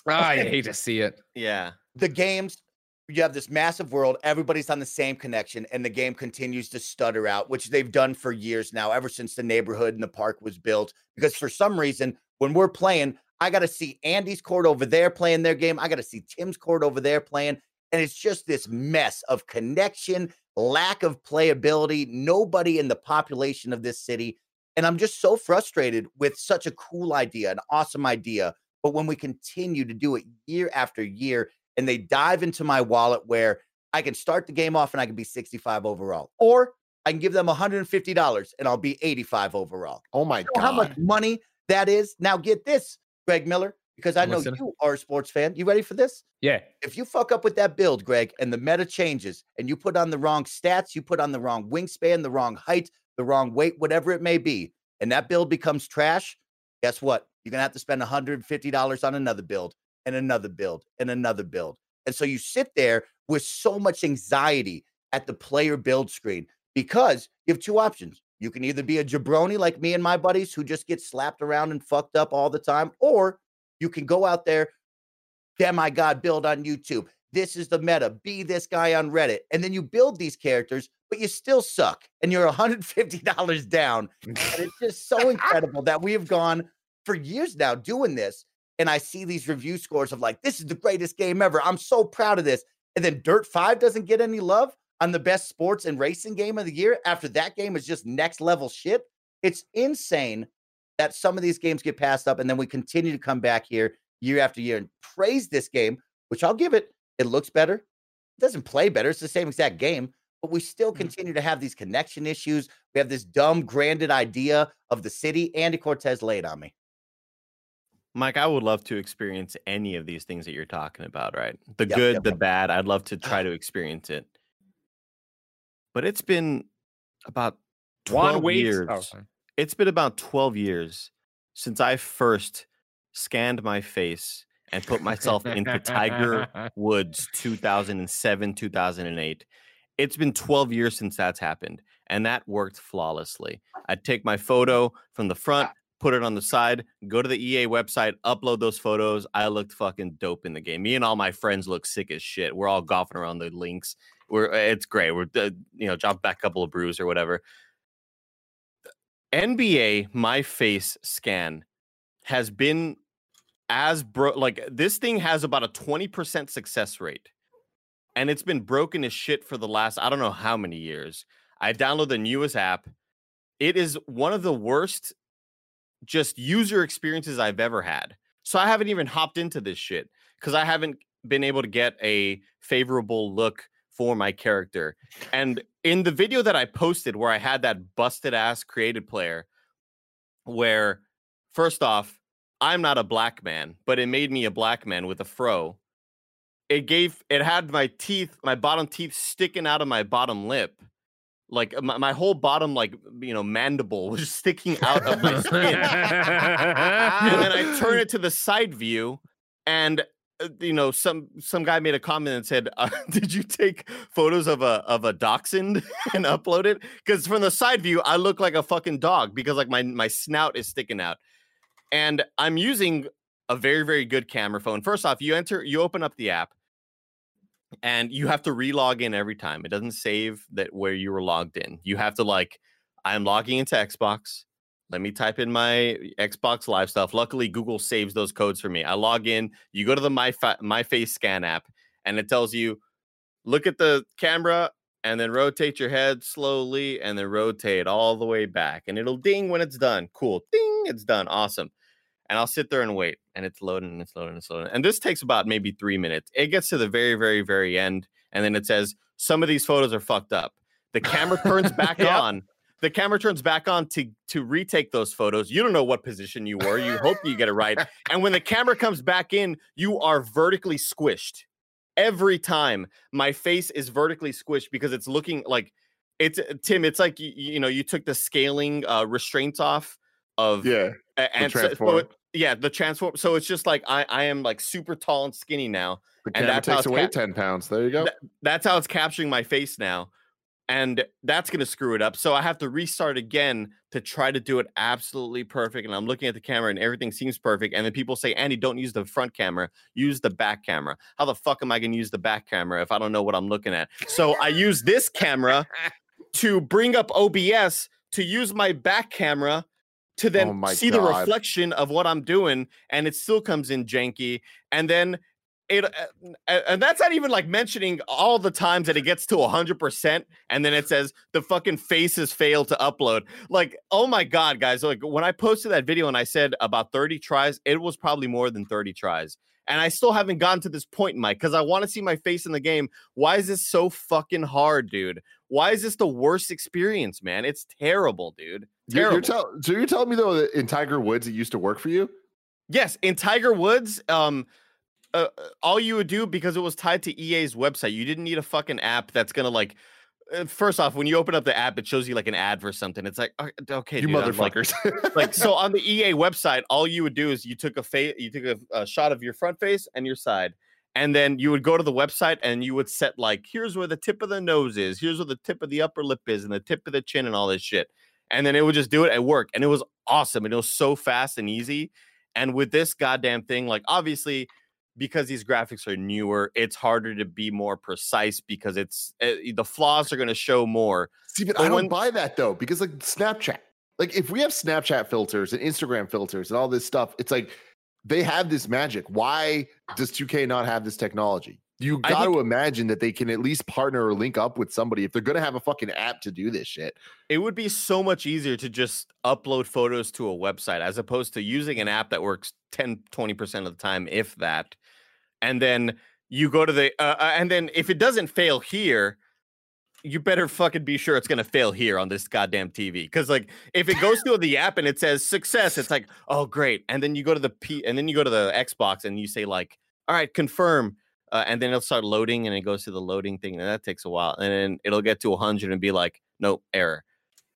Ah, I hate to see it. Yeah. the games you have this massive world everybody's on the same connection and the game continues to stutter out which they've done for years now ever since the neighborhood and the park was built because for some reason when we're playing i got to see andy's court over there playing their game. I got to see tim's court over there playing. And it's just this mess of connection lack of playability nobody in the population of this city. And i'm just so frustrated with such a cool idea an awesome idea. But when we continue to do it year after year and they dive into my wallet where I can start the game off and I can be 65 overall, or I can give them $150 and I'll be 85 overall. Oh my You know how much money that is? Now get this, Greg Miller, because I know you are a sports fan. You ready for this? Yeah. If you fuck up with that build, Greg, and the meta changes and you put on the wrong stats, you put on the wrong wingspan, the wrong height, the wrong weight, whatever it may be, and that build becomes trash, guess what? You're gonna have to spend $150 on another build and another build and another build. And so you sit there with so much anxiety at the player build screen because you have two options. You can either be a jabroni like me and my buddies who just get slapped around and fucked up all the time, or you can go out there, damn my God, build on YouTube. This is the meta. Be this guy on Reddit. And then you build these characters, but you still suck and you're $150 down. And it's just so incredible that we have gone for years now doing this. And I see these review scores of like, this is the greatest game ever. I'm so proud of this. And then Dirt 5 doesn't get any love on the best sports and racing game of the year after that game is just next level shit. It's insane that some of these games get passed up and then we continue to come back here year after year and praise this game, which I'll give it. It looks better. It doesn't play better. It's the same exact game, but we still Mhm. continue to have these connection issues. We have this dumb, granded idea of the city. Andy Cortez laid on me. Mike, I would love to experience any of these things that you're talking about, right? The Yep, good, yep, the yep. bad. I'd love to try to experience it. But it's been about 12 Juan years. Oh. It's been about 12 years since I first scanned my face and put myself into Tiger Woods 2007, 2008. It's been 12 years since that's happened, and that worked flawlessly. I'd take my photo from the front, put it on the side, go to the EA website, upload those photos. I looked fucking dope in the game. Me and all my friends look sick as shit. We're all golfing around the links. We're eh, it's great. We're you know, drop back a couple of brews or whatever. NBA my face scan has been as bro like this thing has about a 20% success rate and it's been broken as shit for the last I don't know how many years. I download the newest app. It is one of the worst just user experiences I've ever had. So I haven't even hopped into this shit because I haven't been able to get a favorable look for my character. And in the video that I posted where I had that busted ass created player, where first off, I'm not a black man, but it made me a black man with a fro. It gave it had my teeth, my bottom teeth sticking out of my bottom lip. Like my, my whole bottom, like you know, mandible was sticking out of my skin. and then I turn it to the side view, and uh, you know, some some guy made a comment and said, uh, "Did you take photos of a of a dachshund and upload it?" Because from the side view, I look like a fucking dog because like my my snout is sticking out, and I'm using a very very good camera phone. First off, you enter, you open up the app, and you have to relog in every time. It doesn't save that where you were logged in. You have to like, I'm logging into Xbox. Let me type in my Xbox Live stuff. Luckily, Google saves those codes for me. I log in. You go to the My Fa- My Face Scan app, and it tells you, look at the camera, and then rotate your head slowly, and then rotate all the way back, and it'll ding when it's done. Cool, ding, it's done. Awesome. And I'll sit there and wait, and it's loading, and it's loading, and it's loading. And this takes about maybe three minutes. It gets to the very, very, very end, and then it says some of these photos are fucked up. The camera turns back Yep. on the camera turns back on to to retake those photos. You don't know what position you were. You hope you get it right. And when the camera comes back in, you are vertically squished. Every time my face is vertically squished because it's looking like it's Tim. It's like you, you know you took the scaling uh, restraints off of Yeah. a- and so- so it- yeah the transform. So it's just like I I am like super tall and skinny now. The And how takes away ca- 10 pounds. There you go. Th- that's how it's capturing my face now and that's going to screw it up so i have to restart again to try to do it absolutely perfect and i'm looking at the camera and everything seems perfect and then people say andy don't use the front camera use the back camera. How the fuck am i going to use the back camera if i don't know what i'm looking at? So i use this camera to bring up obs to use my back camera to oh then Oh see the reflection of what i'm doing and it still comes in janky and then it uh, and that's not even like mentioning all the times that it gets to 100% and then it says the fucking faces failed to upload. Like oh my god guys like when i posted that video and i said about 30 tries it was probably more than 30 tries. And i still haven't gotten to this point mike because i want to see my face in the game. Why is this so fucking hard dude? Why is this the worst experience man? It's terrible dude. You're, terrible. you're tell, so you're telling me though that in Tiger Woods it used to work for you? Yes, in Tiger Woods, um, uh, uh, all you would do because it was tied to EA's website, you didn't need a fucking app that's gonna like. Uh, first off, when you open up the app, it shows you like an ad for something. It's like, "Uh, okay, you dude, motherfuckers. like so on the EA website, all you would do is you took a face, you took a, a shot of your front face and your side, and then you would go to the website and you would set like, here's where the tip of the nose is, here's where the tip of the upper lip is, and the tip of the chin and all this shit, and then it would just do it at work, and it was awesome, and it was so fast and easy. And with this goddamn thing, like obviously. Because these graphics are newer, it's harder to be more precise because it's uh, the flaws are going to show more. See, but But I don't when- buy that though, because like Snapchat, like if we have Snapchat filters and Instagram filters and all this stuff, it's like they have this magic. Why does 2K not have this technology? You got to imagine that they can at least partner or link up with somebody if they're going to have a fucking app to do this shit. It would be so much easier to just upload photos to a website as opposed to using an app that works 10, 20% of the time, if that. And then you go to the, uh, uh, and then if it doesn't fail here, you better fucking be sure it's going to fail here on this goddamn TV. Cause like if it goes to the app and it says success, it's like, oh, great. And then you go to the P, and then you go to the Xbox and you say, like, all right, confirm. Uh, and then it'll start loading and it goes to the loading thing and that takes a while and then it'll get to 100 and be like nope error.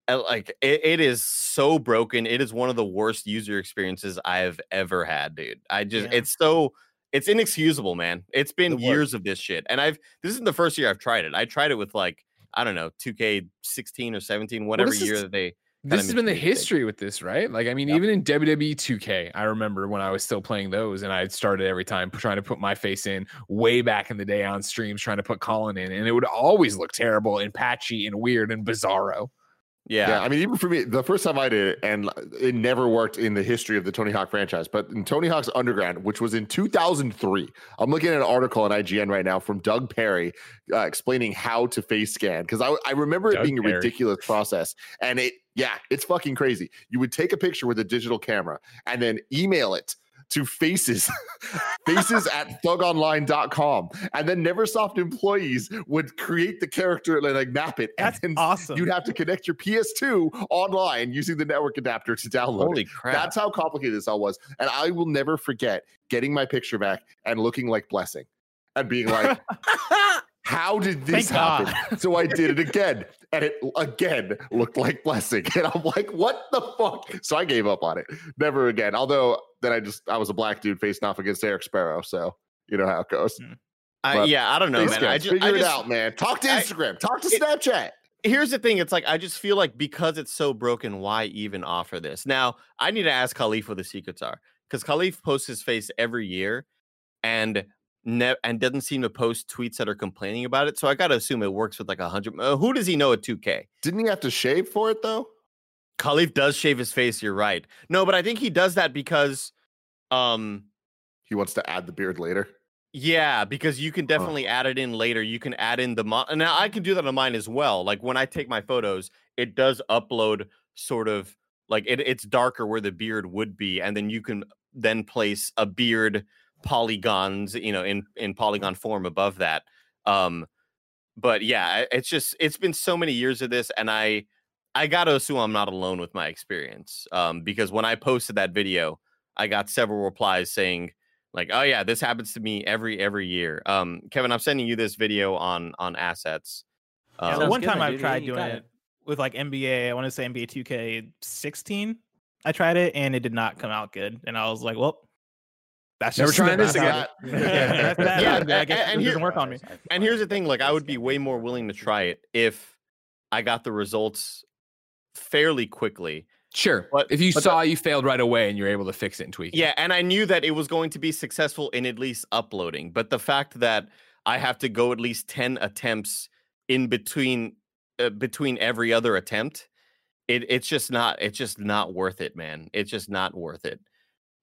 Like it, it is so broken it is one of the worst user experiences i've ever had dude. I just Yeah. it's so it's inexcusable man. It's been years of this shit and i've this isn't the first year i've tried it. I tried it with like i don't know 2k16 or 17 whatever is- year that they This has been the history with this, right? Like, I mean, Yep. even in WWE 2K, I remember when I was still playing those and I started every time trying to put my face in way back in the day on streams, trying to put Colin in, and it would always look terrible and patchy and weird and bizarro. Yeah. Yeah. I mean, even for me, the first time I did it, and it never worked in the history of the Tony Hawk franchise, but in Tony Hawk's Underground, which was in 2003, I'm looking at an article on IGN right now from Doug Perry uh, explaining how to face scan because I, I remember it Doug being a ridiculous process, and it yeah, it's fucking crazy. You would take a picture with a digital camera and then email it to faces faces at thugonline.com and then neversoft employees would create the character and like map it and That's then awesome. you'd have to connect your PS2 online using the network adapter to download Holy it. crap! That's how complicated this all was. And I will never forget getting my picture back and looking like blessing and being like, how did this Thank God. happen? So I did it again. And it again looked like blessing. And I'm like, what the fuck? So I gave up on it. Never again. Although then I just I was a black dude facing off against Eric Sparrow. So you know how it goes. Hmm. I, but yeah, I don't know, man. scans, I just, figure I it out, man. Talk to I- Instagram. Talk to it- Snapchat. here's the thing. It's like I just feel like because it's so broken, why even offer this? Now I need to ask Khalif what the secrets are because Khalif posts his face every year, and ne- and doesn't seem to post tweets that are complaining about it. So I got to assume it works with like a hundred. Uh, who does he know at 2K? Didn't he have to shave for it though? Khalif does shave his face. You're right. No, but I think he does that because, um, He wants to add the beard later. Yeah, because you can definitely add it in later. You can add in the mo- now I can do that on mine as well. Like when I take my photos, it does upload sort of like it, it's darker where the beard would be, and then you can then place a beard polygons, you know, in in polygon form above that. Um, but yeah, it's just it's been so many years of this, and I I gotta assume I'm not alone with my experience. Um, because when I posted that video, I got several replies saying like oh yeah this happens to me every every year um kevin i'm sending you this video on on assets um, the Sounds one good, time man, I've dude. tried You doing got it with like NBA, I want to say NBA 2K16. I tried it and it did not come out good, and I was like, well, that's Never just trying this that's again. it- yeah, that's that. Yeah, and- guess and here- doesn't work on me. and here's the thing like i would be way more willing to try it if i got the results fairly quickly Sure. But- if you but the- saw you failed right away and you're able to fix it and tweak it. yeah and i knew that it was going to be successful in at least uploading but the fact that i have to go at least 10 attempts in between uh, between every other attempt it, it's just not it's just not worth it man it's just not worth it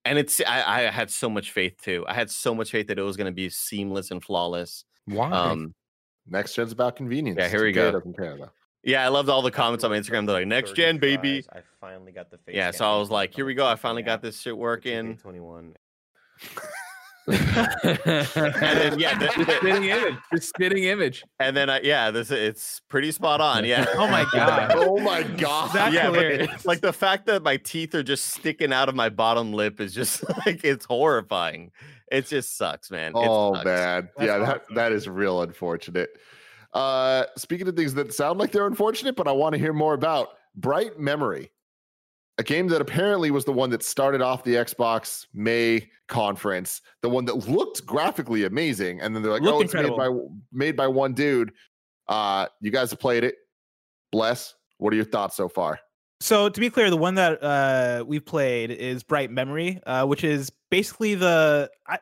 and it's I, I had so much faith too i had so much faith that it was going to be seamless and flawless Why? um Next gen's about convenience. Yeah, here we go. doesn't care, though. yeah i loved all the comments on my instagram they're like next gen baby I finally got the face yeah so i was like here we go i finally got this shit working 21. and then yeah the- the the- spitting image. The spitting image. and then I, yeah this it's pretty spot on yeah Oh my god, Oh my god. That's yeah, but like the fact that my teeth are just sticking out of my bottom lip is just like it's horrifying. It just sucks, man. It Oh sucks. man. That's yeah, that, that is real unfortunate. Uh speaking of things that sound like they're unfortunate, but I want to hear more about Bright Memory. A game that apparently was the one that started off the Xbox May conference, the one that looked graphically amazing, and then they're like, Looked "Oh, it's made by made by one dude." Uh, you guys have played it. Bless. What are your thoughts so far? So to be clear, the one that uh, we've played is Bright Memory, uh, which is basically the. I,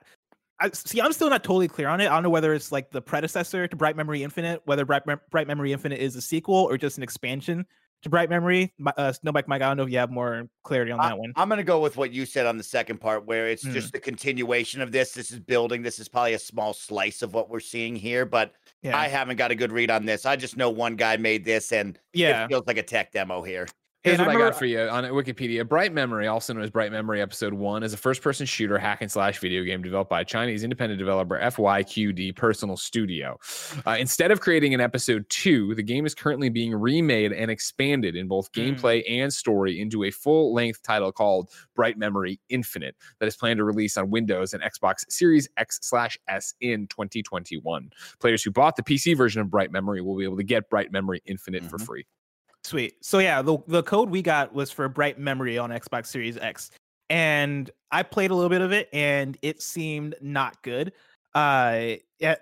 I see. I'm still not totally clear on it. I don't know whether it's like the predecessor to Bright Memory Infinite, whether Bright, Bright Memory Infinite is a sequel or just an expansion to Bright Memory. Uh, Snowbike Mike, I don't know if you have more clarity on that one. I'm gonna go with what you said on the second part, where it's Mm. just the continuation of this. This is building. This is probably a small slice of what we're seeing here, but Yeah, I haven't got a good read on this. I just know one guy made this, and yeah. it feels like a tech demo here. Here's And what I I, got for you on Wikipedia. Bright Memory, also known as Bright Memory Episode 1, is a first person shooter hack and slash video game developed by Chinese independent developer FYQD Personal Studio. Uh, instead of creating an Episode 2, the game is currently being remade and expanded in both Mm. gameplay and story into a full length title called Bright Memory Infinite that is planned to release on Windows and Xbox Series X slash S in 2021. Players who bought the PC version of Bright Memory will be able to get Bright Memory Infinite for Mhm. free. Sweet. So yeah, the the code we got was for Bright Memory on Xbox Series X, and I played a little bit of it, and it seemed not good. Uh, yeah,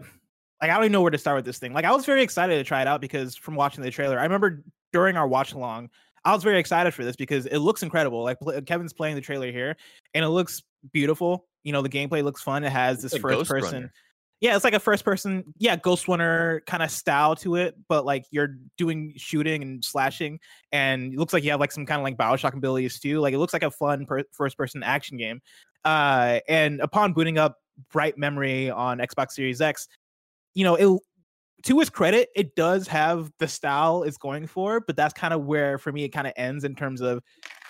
like I don't even know where to start with this thing. Like I was very excited to try it out because from watching the trailer, I remember during our watch along, I was very excited for this because it looks incredible. Like Kevin's playing the trailer here, and it looks beautiful. You know, the gameplay looks fun. It has this like first person. Runner. Yeah, it's like a first person, yeah, Ghost Runner kind of style to it, but like you're doing shooting and slashing, and it looks like you have like some kind of like Bioshock abilities too. Like it looks like a fun per- first person action game. Uh, and upon booting up Bright Memory on Xbox Series X, you know, it to its credit, it does have the style it's going for, but that's kind of where for me it kind of ends in terms of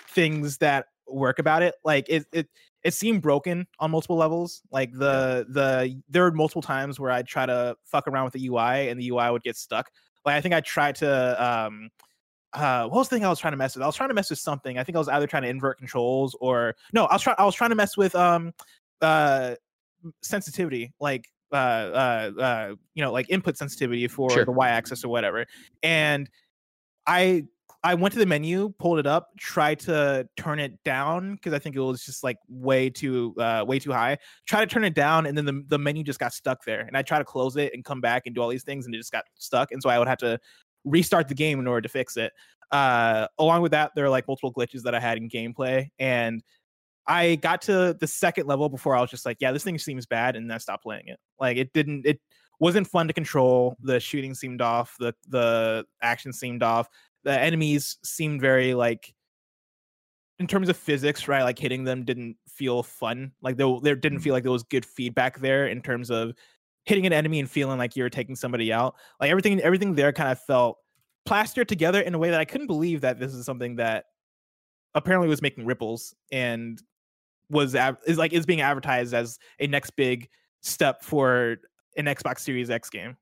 things that work about it. Like it it it seemed broken on multiple levels. Like the the there were multiple times where I'd try to fuck around with the UI and the UI would get stuck. Like I think I tried to um uh what was the thing I was trying to mess with? I was trying to mess with something. I think I was either trying to invert controls or no, I was trying I was trying to mess with um uh sensitivity, like uh uh uh you know, like input sensitivity for Sure. the Y axis or whatever. And I I went to the menu, pulled it up, tried to turn it down because I think it was just like way too uh way too high. Try to turn it down and then the, the menu just got stuck there. And I tried to close it and come back and do all these things and it just got stuck. And so I would have to restart the game in order to fix it. Uh along with that, there are like multiple glitches that I had in gameplay. And I got to the second level before I was just like, yeah, this thing seems bad, and then I stopped playing it. Like it didn't it wasn't fun to control. The shooting seemed off, the the action seemed off the enemies seemed very like in terms of physics right like hitting them didn't feel fun like there, there didn't mm-hmm. feel like there was good feedback there in terms of hitting an enemy and feeling like you're taking somebody out like everything everything there kind of felt plastered together in a way that i couldn't believe that this is something that apparently was making ripples and was av- is like is being advertised as a next big step for an xbox series x game.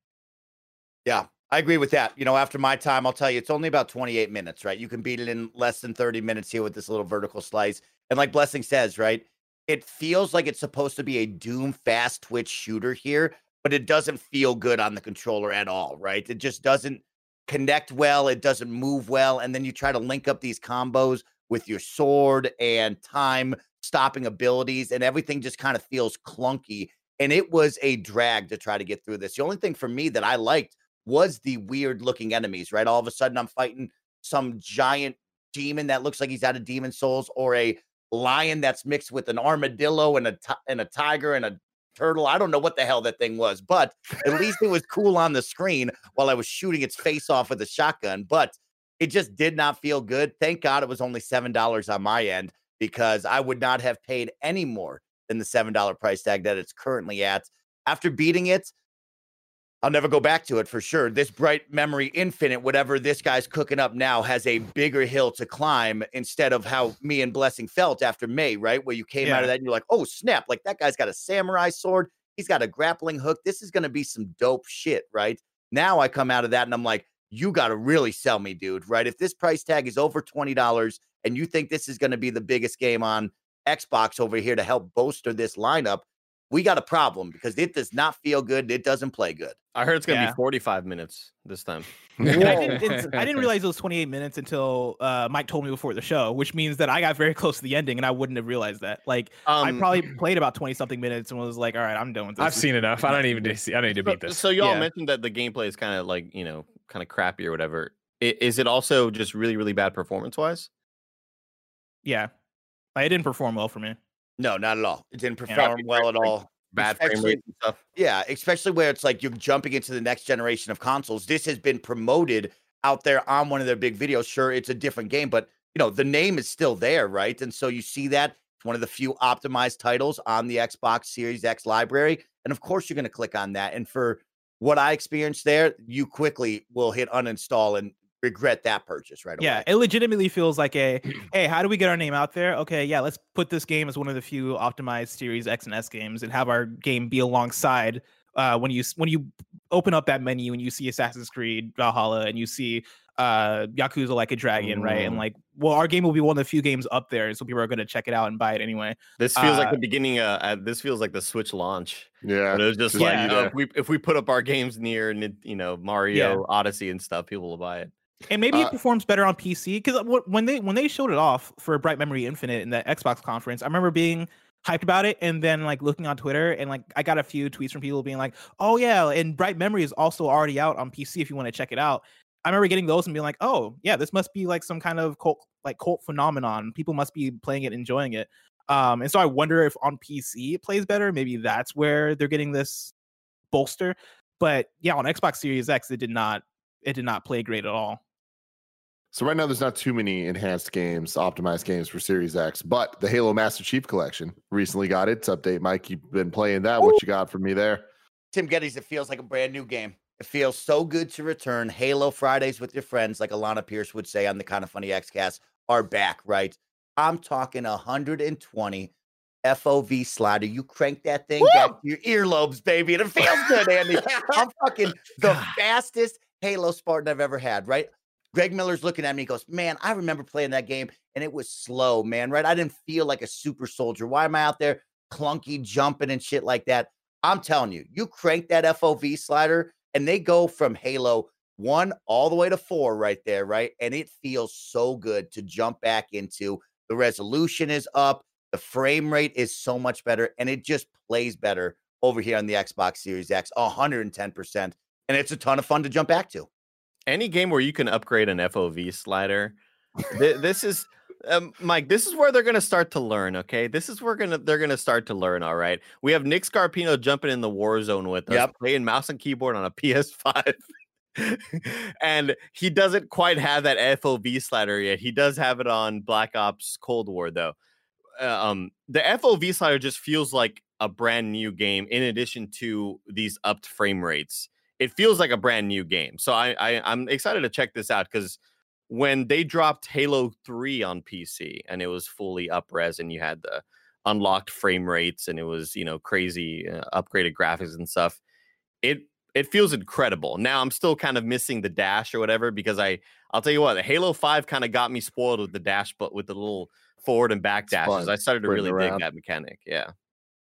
Yeah, I agree with that. You know, after my time, I'll tell you, it's only about 28 minutes, right? You can beat it in less than 30 minutes here with this little vertical slice. And like Blessing says, right? It feels like it's supposed to be a Doom fast twitch shooter here, but it doesn't feel good on the controller at all, right? It just doesn't connect well. It doesn't move well. And then you try to link up these combos with your sword and time stopping abilities, and everything just kind of feels clunky. And it was a drag to try to get through this. The only thing for me that I liked was the weird looking enemies, right? All of a sudden, I'm fighting some giant demon that looks like he's out of Demon Souls, or a lion that's mixed with an armadillo and a and a tiger and a turtle. I don't know what the hell that thing was, but at least it was cool on the screen while I was shooting its face off with a shotgun. But it just did not feel good. Thank God it was only seven dollars on my end because I would not have paid any more than the seven dollar price tag that it's currently at. After beating it, I'll never go back to it for sure. This bright memory infinite, whatever this guy's cooking up now, has a bigger hill to climb instead of how me and Blessing felt after May, right? Where you came out of that and you're like, oh snap, like that guy's got a samurai sword, he's got a grappling hook. This is gonna be some dope shit, right? Now I come out of that and I'm like, you gotta really sell me, dude, right? If this price tag is over $20 and you think this is gonna be the biggest game on Xbox over here to help bolster this lineup, we got a problem because it does not feel good. It doesn't play good. I heard it's gonna Yeah. be 45 minutes this time. I didn't, I didn't realize it was 28 minutes until uh, Mike told me before the show, which means that I got very close to the ending and I wouldn't have realized that. Like, I Um, probably played about 20 something minutes and was like, all right, I'm done with this. I've seen enough. I don't even need to see. I don't need to beat this. so y'all Yeah. mentioned that the gameplay is kind of like you know kind of crappy or whatever. I- Is it also just really really bad performance wise? Yeah. It didn't perform well for me. No, not at all. It didn't perform well at all. Bad frame rate and stuff. Yeah, especially where it's like you're jumping into the next generation of consoles. This has been promoted out there on one of their big videos. Sure, it's a different game, but you know, the name is still there, right? And so you see that it's one of the few optimized titles on the Xbox Series X library. And of course, you're going to click on that. And for what I experienced there, you quickly will hit uninstall and regret that purchase right Yeah, away. it legitimately feels like a hey, how do we get our name out there? Okay, yeah, let's put this game as one of the few optimized Series X and S games and have our game be alongside uh when you when you open up that menu and you see Assassin's Creed Valhalla and you see uh Yakuza like a dragon, right? And Mm. like, well, our game will be one of the few games up there, so people are gonna check it out and buy it anyway. This feels like Uh, the beginning. Uh, uh, this feels like the Switch launch. Yeah. But it was just just like you know, if we if we put up our games near Nin- you know Mario Odyssey and stuff, people will buy it. And maybe Uh, it performs better on PC because when they when they showed it off for Bright Memory Infinite in the Xbox conference, I remember being hyped about it and then like looking on Twitter and like I got a few tweets from people being like, "Oh yeah, and Bright Memory is also already out on PC if you want to check it out." I remember getting those and being like, "Oh yeah, this must be like some kind of cult like cult phenomenon. People must be playing it, enjoying it." Um, and so I wonder if on PC it plays better. Maybe that's where they're getting this bolster. But yeah, on Xbox Series X, it did not it did not play great at all. So right now, there's not too many enhanced games, optimized games for Series X, but the Halo Master Chief Collection recently got its update. Mike, you've been playing that. What you got for me there? Tim Gettys, it feels like a brand new game. It feels so good to return. Halo Fridays with your friends, like Alana Pierce would say on the Kind of Funny Xcast, are back, right? I'm talking 120 FOV slider. You crank that thing back to your earlobes, baby, and it feels good, Andy. I'm fucking the fastest Halo Spartan I've ever had, right? Greg Miller's looking at me. He goes, Man, I remember playing that game and it was slow, man, right? I didn't feel like a super soldier. Why am I out there clunky jumping and shit like that? I'm telling you, you crank that FOV slider and they go from Halo 1 all the way to 4 right there, right? And it feels so good to jump back into. The resolution is up, the frame rate is so much better, and it just plays better over here on the Xbox Series X 110%. And it's a ton of fun to jump back to. Any game where you can upgrade an FOV slider, th- this is um, Mike. This is where they're to start to learn. Okay, this is where gonna they're to start to learn. All right, we have Nick Scarpino jumping in the war zone with us, Yep. playing mouse and keyboard on a PS5. and he doesn't quite have that FOV slider yet. He does have it on Black Ops Cold War though. Uh, um, the FOV slider just feels like a brand new game. In addition to these upped frame rates, it feels like a brand new game. So I, I I'm excited to check this out because when they dropped Halo 3 on PC and it was fully upres and you had the unlocked frame rates and it was you know crazy uh, upgraded graphics and stuff, it it feels incredible. Now I'm still kind of missing the dash or whatever because I I'll tell you what, Halo 5 kind of got me spoiled with the dash, but with the little forward and back It's dashes, fun, I started to really dig that mechanic. Yeah.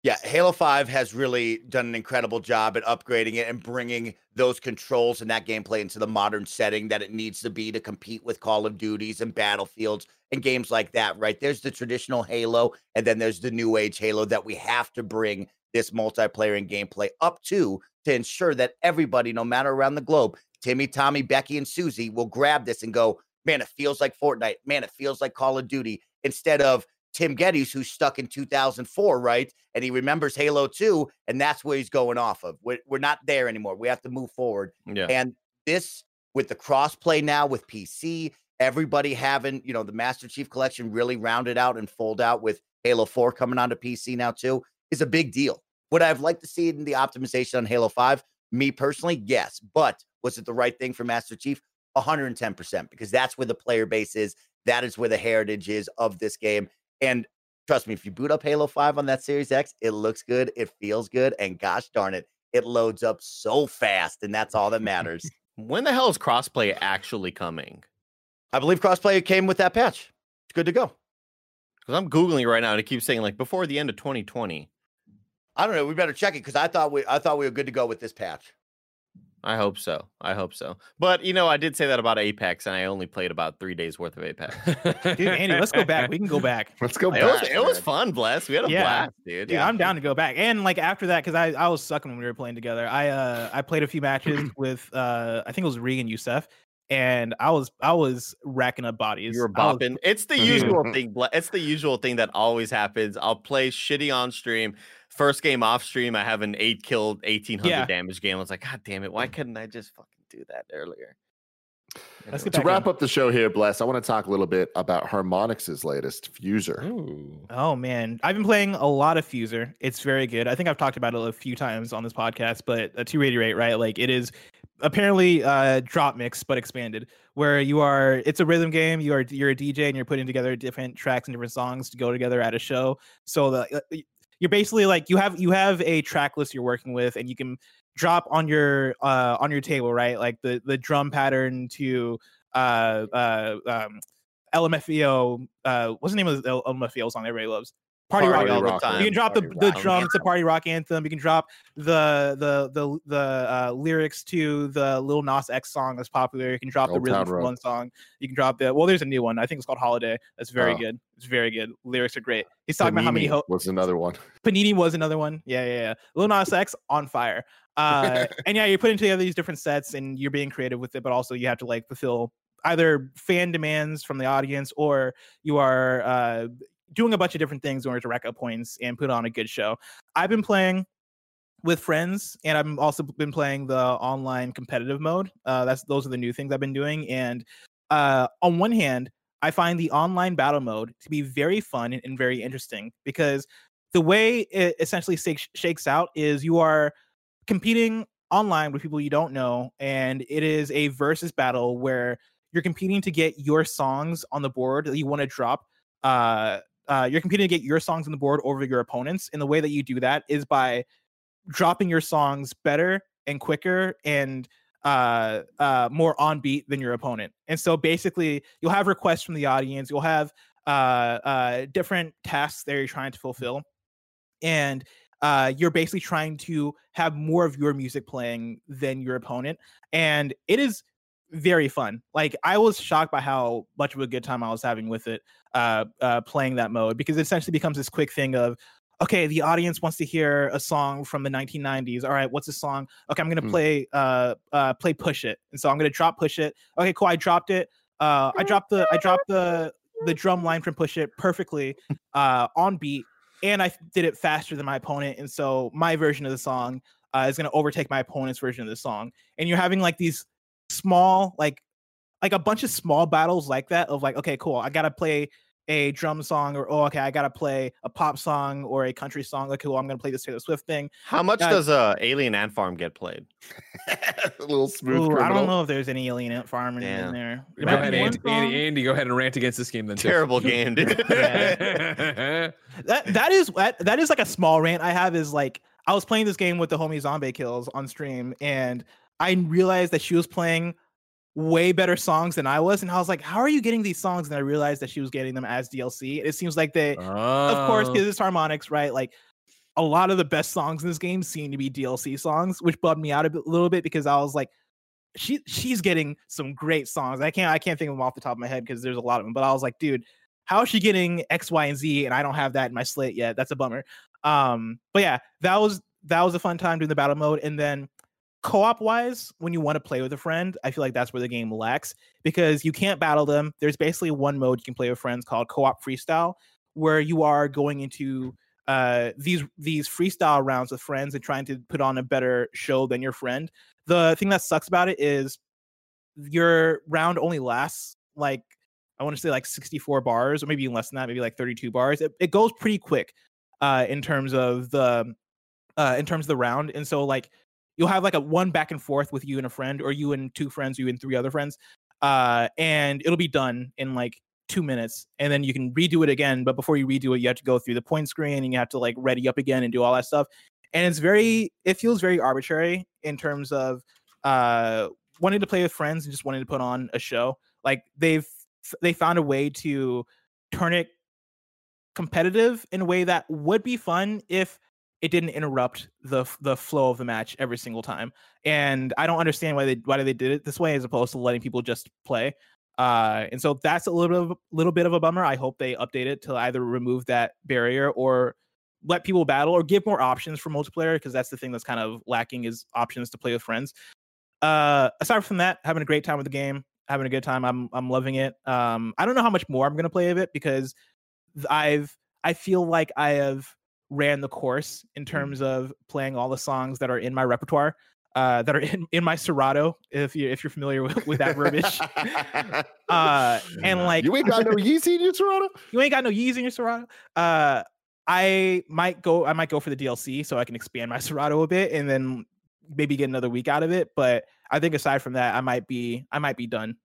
Yeah, Halo 5 has really done an incredible job at upgrading it and bringing those controls and that gameplay into the modern setting that it needs to be to compete with Call of Duties and Battlefields and games like that, right? There's the traditional Halo, and then there's the new age Halo that we have to bring this multiplayer and gameplay up to to ensure that everybody, no matter around the globe, Timmy, Tommy, Becky, and Susie will grab this and go, man, it feels like Fortnite. Man, it feels like Call of Duty instead of Tim Gettys, who's stuck in 2004, right? And he remembers Halo 2, and that's where he's going off of. We're, we're not there anymore. We have to move forward. Yeah. And this, with the crossplay now with PC, everybody having, you know, the Master Chief Collection really rounded out and fold out with Halo 4 coming onto PC now, too, is a big deal. Would I have liked to see it in the optimization on Halo 5? Me personally, yes. But was it the right thing for Master Chief? 110%, because that's where the player base is. That is where the heritage is of this game. And trust me, if you boot up Halo 5 on that Series X, it looks good, it feels good, and gosh darn it, it loads up so fast. And that's all that matters. When the hell is crossplay actually coming? I believe crossplay came with that patch. It's good to go. Because I'm googling right now and it keeps saying like before the end of 2020. I don't know. We better check it because I thought we I thought we were good to go with this patch. I hope so. I hope so. But you know, I did say that about Apex, and I only played about three days worth of Apex. Dude, Andy, let's go back. We can go back. Let's go it back. was it was fun, bless. We had a Yeah. blast, dude. Yeah, I'm down to go back. And like after that, because I, I was sucking when we were playing together. I uh I played a few matches with uh I think it was Regan Youssef, and I was I was racking up bodies. You were I was- bopping. It's the usual thing. It's the usual thing that always happens. I'll play shitty on stream. First game off stream, I have an eight killed, eighteen hundred Yeah. damage game. I was like, God damn it! Why couldn't I just fucking do that earlier? Let's get To wrap in. up the show here, Bless, I want to talk a little bit about Harmonix's latest Fuser. Ooh. Oh man, I've been playing a lot of Fuser. It's very good. I think I've talked about it a few times on this podcast, but uh, to reiterate, right? Like it is apparently uh DropMix but expanded where you are it's a rhythm game you are you're a dj and you're putting together different tracks and different songs to go together at a show so the uh, you're basically like you have you have a track list you're working with and you can drop on your uh on your table right like the the drum pattern to uh uh um LMFAO, uh, what's the name of the LMFAO song everybody loves? Party, Party Rock. all the Rock. time. You can drop the, Party the Rock. drums to Party Rock Anthem. You can drop the the the the uh, lyrics to the Lil Nas X song that's popular. You can drop the Old Rhythm Town for one song. You can drop the well. There's a new one. I think it's called Holiday. That's very Oh. good. It's very good. Lyrics are great. He's talking about how many Panini ho- was another one. Panini was another one. Yeah, yeah, yeah. Lil Nas X on fire. Uh, and yeah, you're putting together these different sets and you're being creative with it, but also you have to like fulfill either fan demands from the audience or you are uh, doing a bunch of different things in order to rack up points and put on a good show. I've been playing with friends, and I've also been playing the online competitive mode. Uh, that's those are the new things I've been doing. And uh, on one hand, I find the online battle mode to be very fun and, and very interesting because the way it essentially shakes, shakes out is you are competing online with people you don't know, and it is a versus battle where you're competing to get your songs on the board that you want to drop. Uh, uh, you're competing to get your songs on the board over your opponents. And the way that you do that is by dropping your songs better and quicker and uh, uh, more on beat than your opponent. And so basically, you'll have requests from the audience. You'll have uh, uh, different tasks that you're trying to fulfill, and uh, you're basically trying to have more of your music playing than your opponent. And it is very fun. Like I was shocked by how much of a good time I was having with it, uh, uh, playing that mode because it essentially becomes this quick thing of, okay, the audience wants to hear a song from the 1990s. All right, what's the song? Okay, I'm gonna Hmm. play, uh, uh, play Push It, and so I'm gonna drop Push It. Okay, cool. I dropped it. Uh, I dropped the, I dropped the, the drum line from Push It perfectly, uh, on beat, and I did it faster than my opponent, and so my version of the song. Uh, is going to overtake my opponent's version of the song, and you're having like these small like like a bunch of small battles like that of like okay cool i gotta play a drum song or oh okay i gotta play a pop song or a country song like cool i'm gonna play this taylor swift thing How much Uh, does uh, Alien Ant Farm get played? a little smooth. Ooh, i don't know if there's any alien ant farm in, in there Go ahead, be Andy, Andy, Andy. Go ahead and rant against this game then. too. Terrible game, dude. that that is that, that is like a small rant i have is like i was playing this game with the homie zombie kills on stream and i realized that she was playing way better songs than i was and i was like how are you getting these songs? And i realized that she was getting them as dlc it seems like they of course Oh. because it's Harmonix right? Like a lot of the best songs in this game seem to be dlc songs which bummed me out a bit, little bit because i was like she she's getting some great songs. I can't i can't think of them off the top of my head because there's a lot of them but i was like dude how is she getting x y and z and i don't have that in my slate yet? That's a bummer. Um but yeah that was that was a fun time doing the battle mode and then co-op wise when you want to play with a friend i feel like that's where the game lacks because you can't battle them there's basically one mode you can play with friends called co-op freestyle where you are going into uh these these freestyle rounds with friends and trying to put on a better show than your friend the thing that sucks about it is your round only lasts like I want to say like 64 bars or maybe even less than that, maybe like 32 bars. It, it goes pretty quick uh in terms of the uh in terms of the round. And so like you'll have like a one back and forth with you and a friend or you and two friends, you and three other friends. Uh and it'll be done in like 2 minutes and then you can redo it again, but before you redo it you have to go through the point screen and you have to like ready up again and do all that stuff. And it's very it feels very arbitrary in terms of uh wanting to play with friends and just wanting to put on a show. Like they've they found a way to turn it competitive in a way that would be fun if it didn't interrupt the the flow of the match every single time. And I don't understand why they why they did it this way as opposed to letting people just play. Uh, and so that's a little bit of, little bit of a bummer. I hope they update it to either remove that barrier or let people battle or give more options for multiplayer because that's the thing that's kind of lacking is options to play with friends. Uh, aside from that, having a great time with the game, having a good time. I'm I'm loving it. Um, I don't know how much more I'm gonna play of it because I've I feel like I have ran the course in terms of playing all the songs that are in my repertoire. Uh, that are in, in my Serato, if you if you're familiar with, with that verbiage, uh, and like you ain't got no Yeezy in your Serato. you ain't got no Yeez in your Serato. Uh, I might go. I might go for the DLC so I can expand my Serato a bit, and then maybe get another week out of it. But I think aside from that, I might be. I might be done.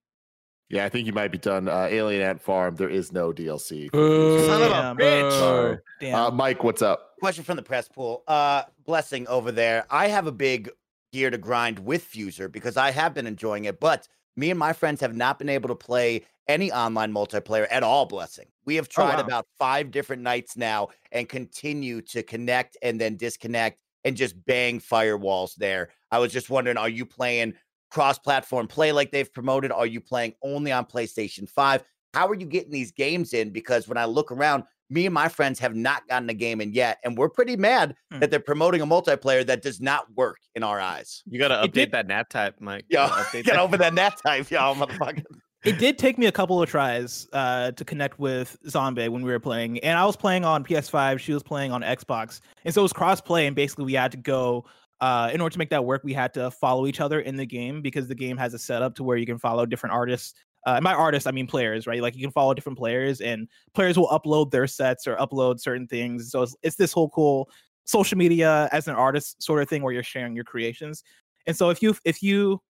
Yeah, I think you might be done. Uh, Alien Ant Farm. There is no DLC. Boo. Son of a bitch. Damn. Uh, Mike, what's up? Question from the press pool. Uh, blessing over there. I have a big gear to grind with Fuser because I have been enjoying it, but me and my friends have not been able to play any online multiplayer at all. Blessing. We have tried wow. about five different nights now and continue to connect and then disconnect and just bang firewalls there. I was just wondering, are you playing cross-platform play like they've promoted? Are you playing only on PlayStation 5? How are you getting these games in? Because when I look around, me and my friends have not gotten a game in yet, and we're pretty mad Hmm. that they're promoting a multiplayer that does not work in our eyes. You gotta update that nap type, Mike. Yo, You gotta update get that. over that nap type, y'all, motherfucker. it did take me a couple of tries uh, to connect with Zombie when we were playing, and I was playing on PS5. She was playing on Xbox, and so it was cross-play. And basically, we had to go uh, in order to make that work. We had to follow each other in the game because the game has a setup to where you can follow different artists. Uh, and by artists, I mean players, right? Like you can follow different players, and players will upload their sets or upload certain things. So it's, it's this whole cool social media as an artist sort of thing where you're sharing your creations. And so if you if you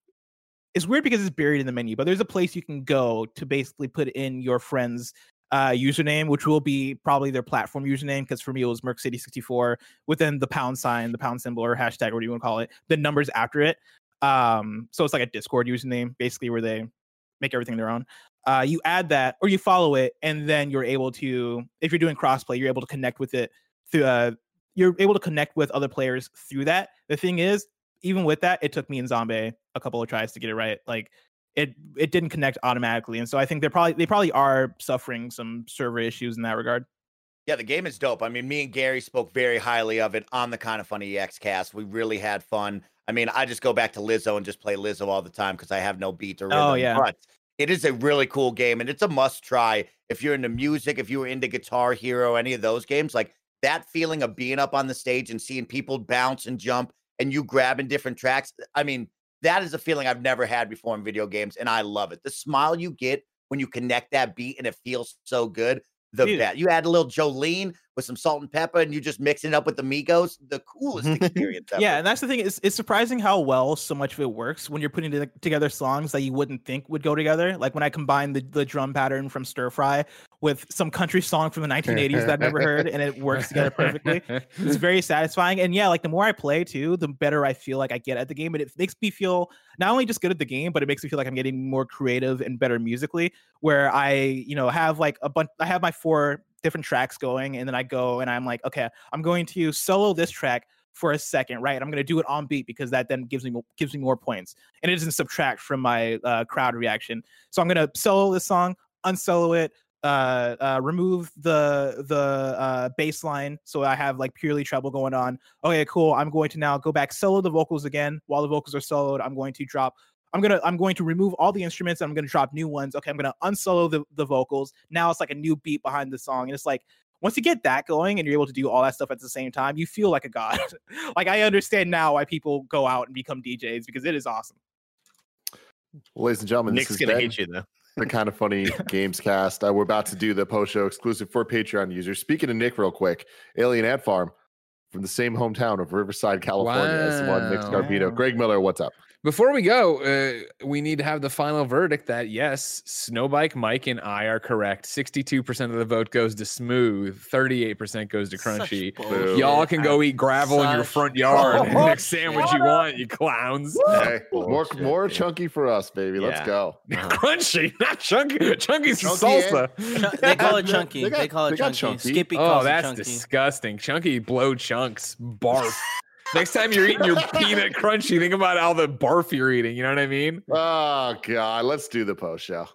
it's weird because it's buried in the menu, but there's a place you can go to basically put in your friend's uh, username, which will be probably their platform username. Because for me, it was Merc City 64 within the pound sign, the pound symbol or hashtag, whatever you want to call it, the numbers after it. Um, so it's like a Discord username, basically, where they make everything their own. Uh, you add that or you follow it, and then you're able to, if you're doing crossplay, you're able to connect with it through. Uh, you're able to connect with other players through that. The thing is, even with that, it took me and Zombie a couple of tries to get it right. Like it it didn't connect automatically. And so I think they're probably they probably are suffering some server issues in that regard. Yeah, the game is dope. I mean, me and Gary spoke very highly of it on the kind of funny Xcast. We really had fun. I mean, I just go back to Lizzo and just play Lizzo all the time because I have no beat or oh, rhythm. Oh, yeah. But it is a really cool game and it's a must try if you're into music, if you were into Guitar Hero, any of those games. Like that feeling of being up on the stage and seeing people bounce and jump and you grabbing different tracks. I mean, that is a feeling I've never had before in video games, and I love it. The smile you get when you connect that beat and it feels so good. The Dude. best. You add a little Jolene with some salt and pepper, and you just mix it up with the Migos. The coolest experience ever. Yeah, and that's the thing. It's it's surprising how well so much of it works when you're putting to- together songs that you wouldn't think would go together. Like when I combine the, the drum pattern from Stir Fry with some country song from the 1980s that I've never heard, and it works together perfectly. It's very satisfying. And yeah, like the more I play too, the better I feel like I get at the game. And it makes me feel not only just good at the game, but it makes me feel like I'm getting more creative and better musically. Where I, you know, have like a bunch, I have my four different tracks going, and then I go and I'm like, okay, I'm going to solo this track for a second, right? I'm going to do it on beat because that then gives me gives me more points, and it doesn't subtract from my uh, crowd reaction. So I'm going to solo this song, unsolo it, uh, uh, remove the the uh, so I have like purely treble going on. Okay, cool. I'm going to now go back solo the vocals again. While the vocals are soloed, I'm going to drop. I'm gonna I'm going to remove all the instruments. And I'm gonna drop new ones. Okay, I'm gonna unsolo the the vocals. Now it's like a new beat behind the song, and it's like once you get that going and you're able to do all that stuff at the same time, you feel like a god. like I understand now why people go out and become DJs because it is awesome. Ladies and gentlemen, Nick's this gonna is hate you though. the kind of funny Gamescast. Uh, we're about to do the post show exclusive for Patreon users. Speaking of Nick, real quick, Alien Ant Farm from the same hometown of Riverside, California, as the one Nick Wow. Greg Miller, what's up? Before we go, uh, we need to have the final verdict that yes, Snowbike, Mike, and I are correct. 62% of the vote goes to Smooth, 38% goes to Crunchy. Y'all can go eat gravel in your front yard and next sandwich you want, you clowns. Hey, more Bullshit, more chunky for us, baby. Let's Yeah. go. Crunchy, not chunky. Chunky's Chunky salsa. Chun- they call it chunky. they They, call it got chunky. chunky. Skippy Oh, calls it that's chunky. disgusting. Chunky blow chunks. Barf. Next time you're eating your peanut crunchy, think about all the barf you're eating. You know what I mean? Oh God, let's do the post show.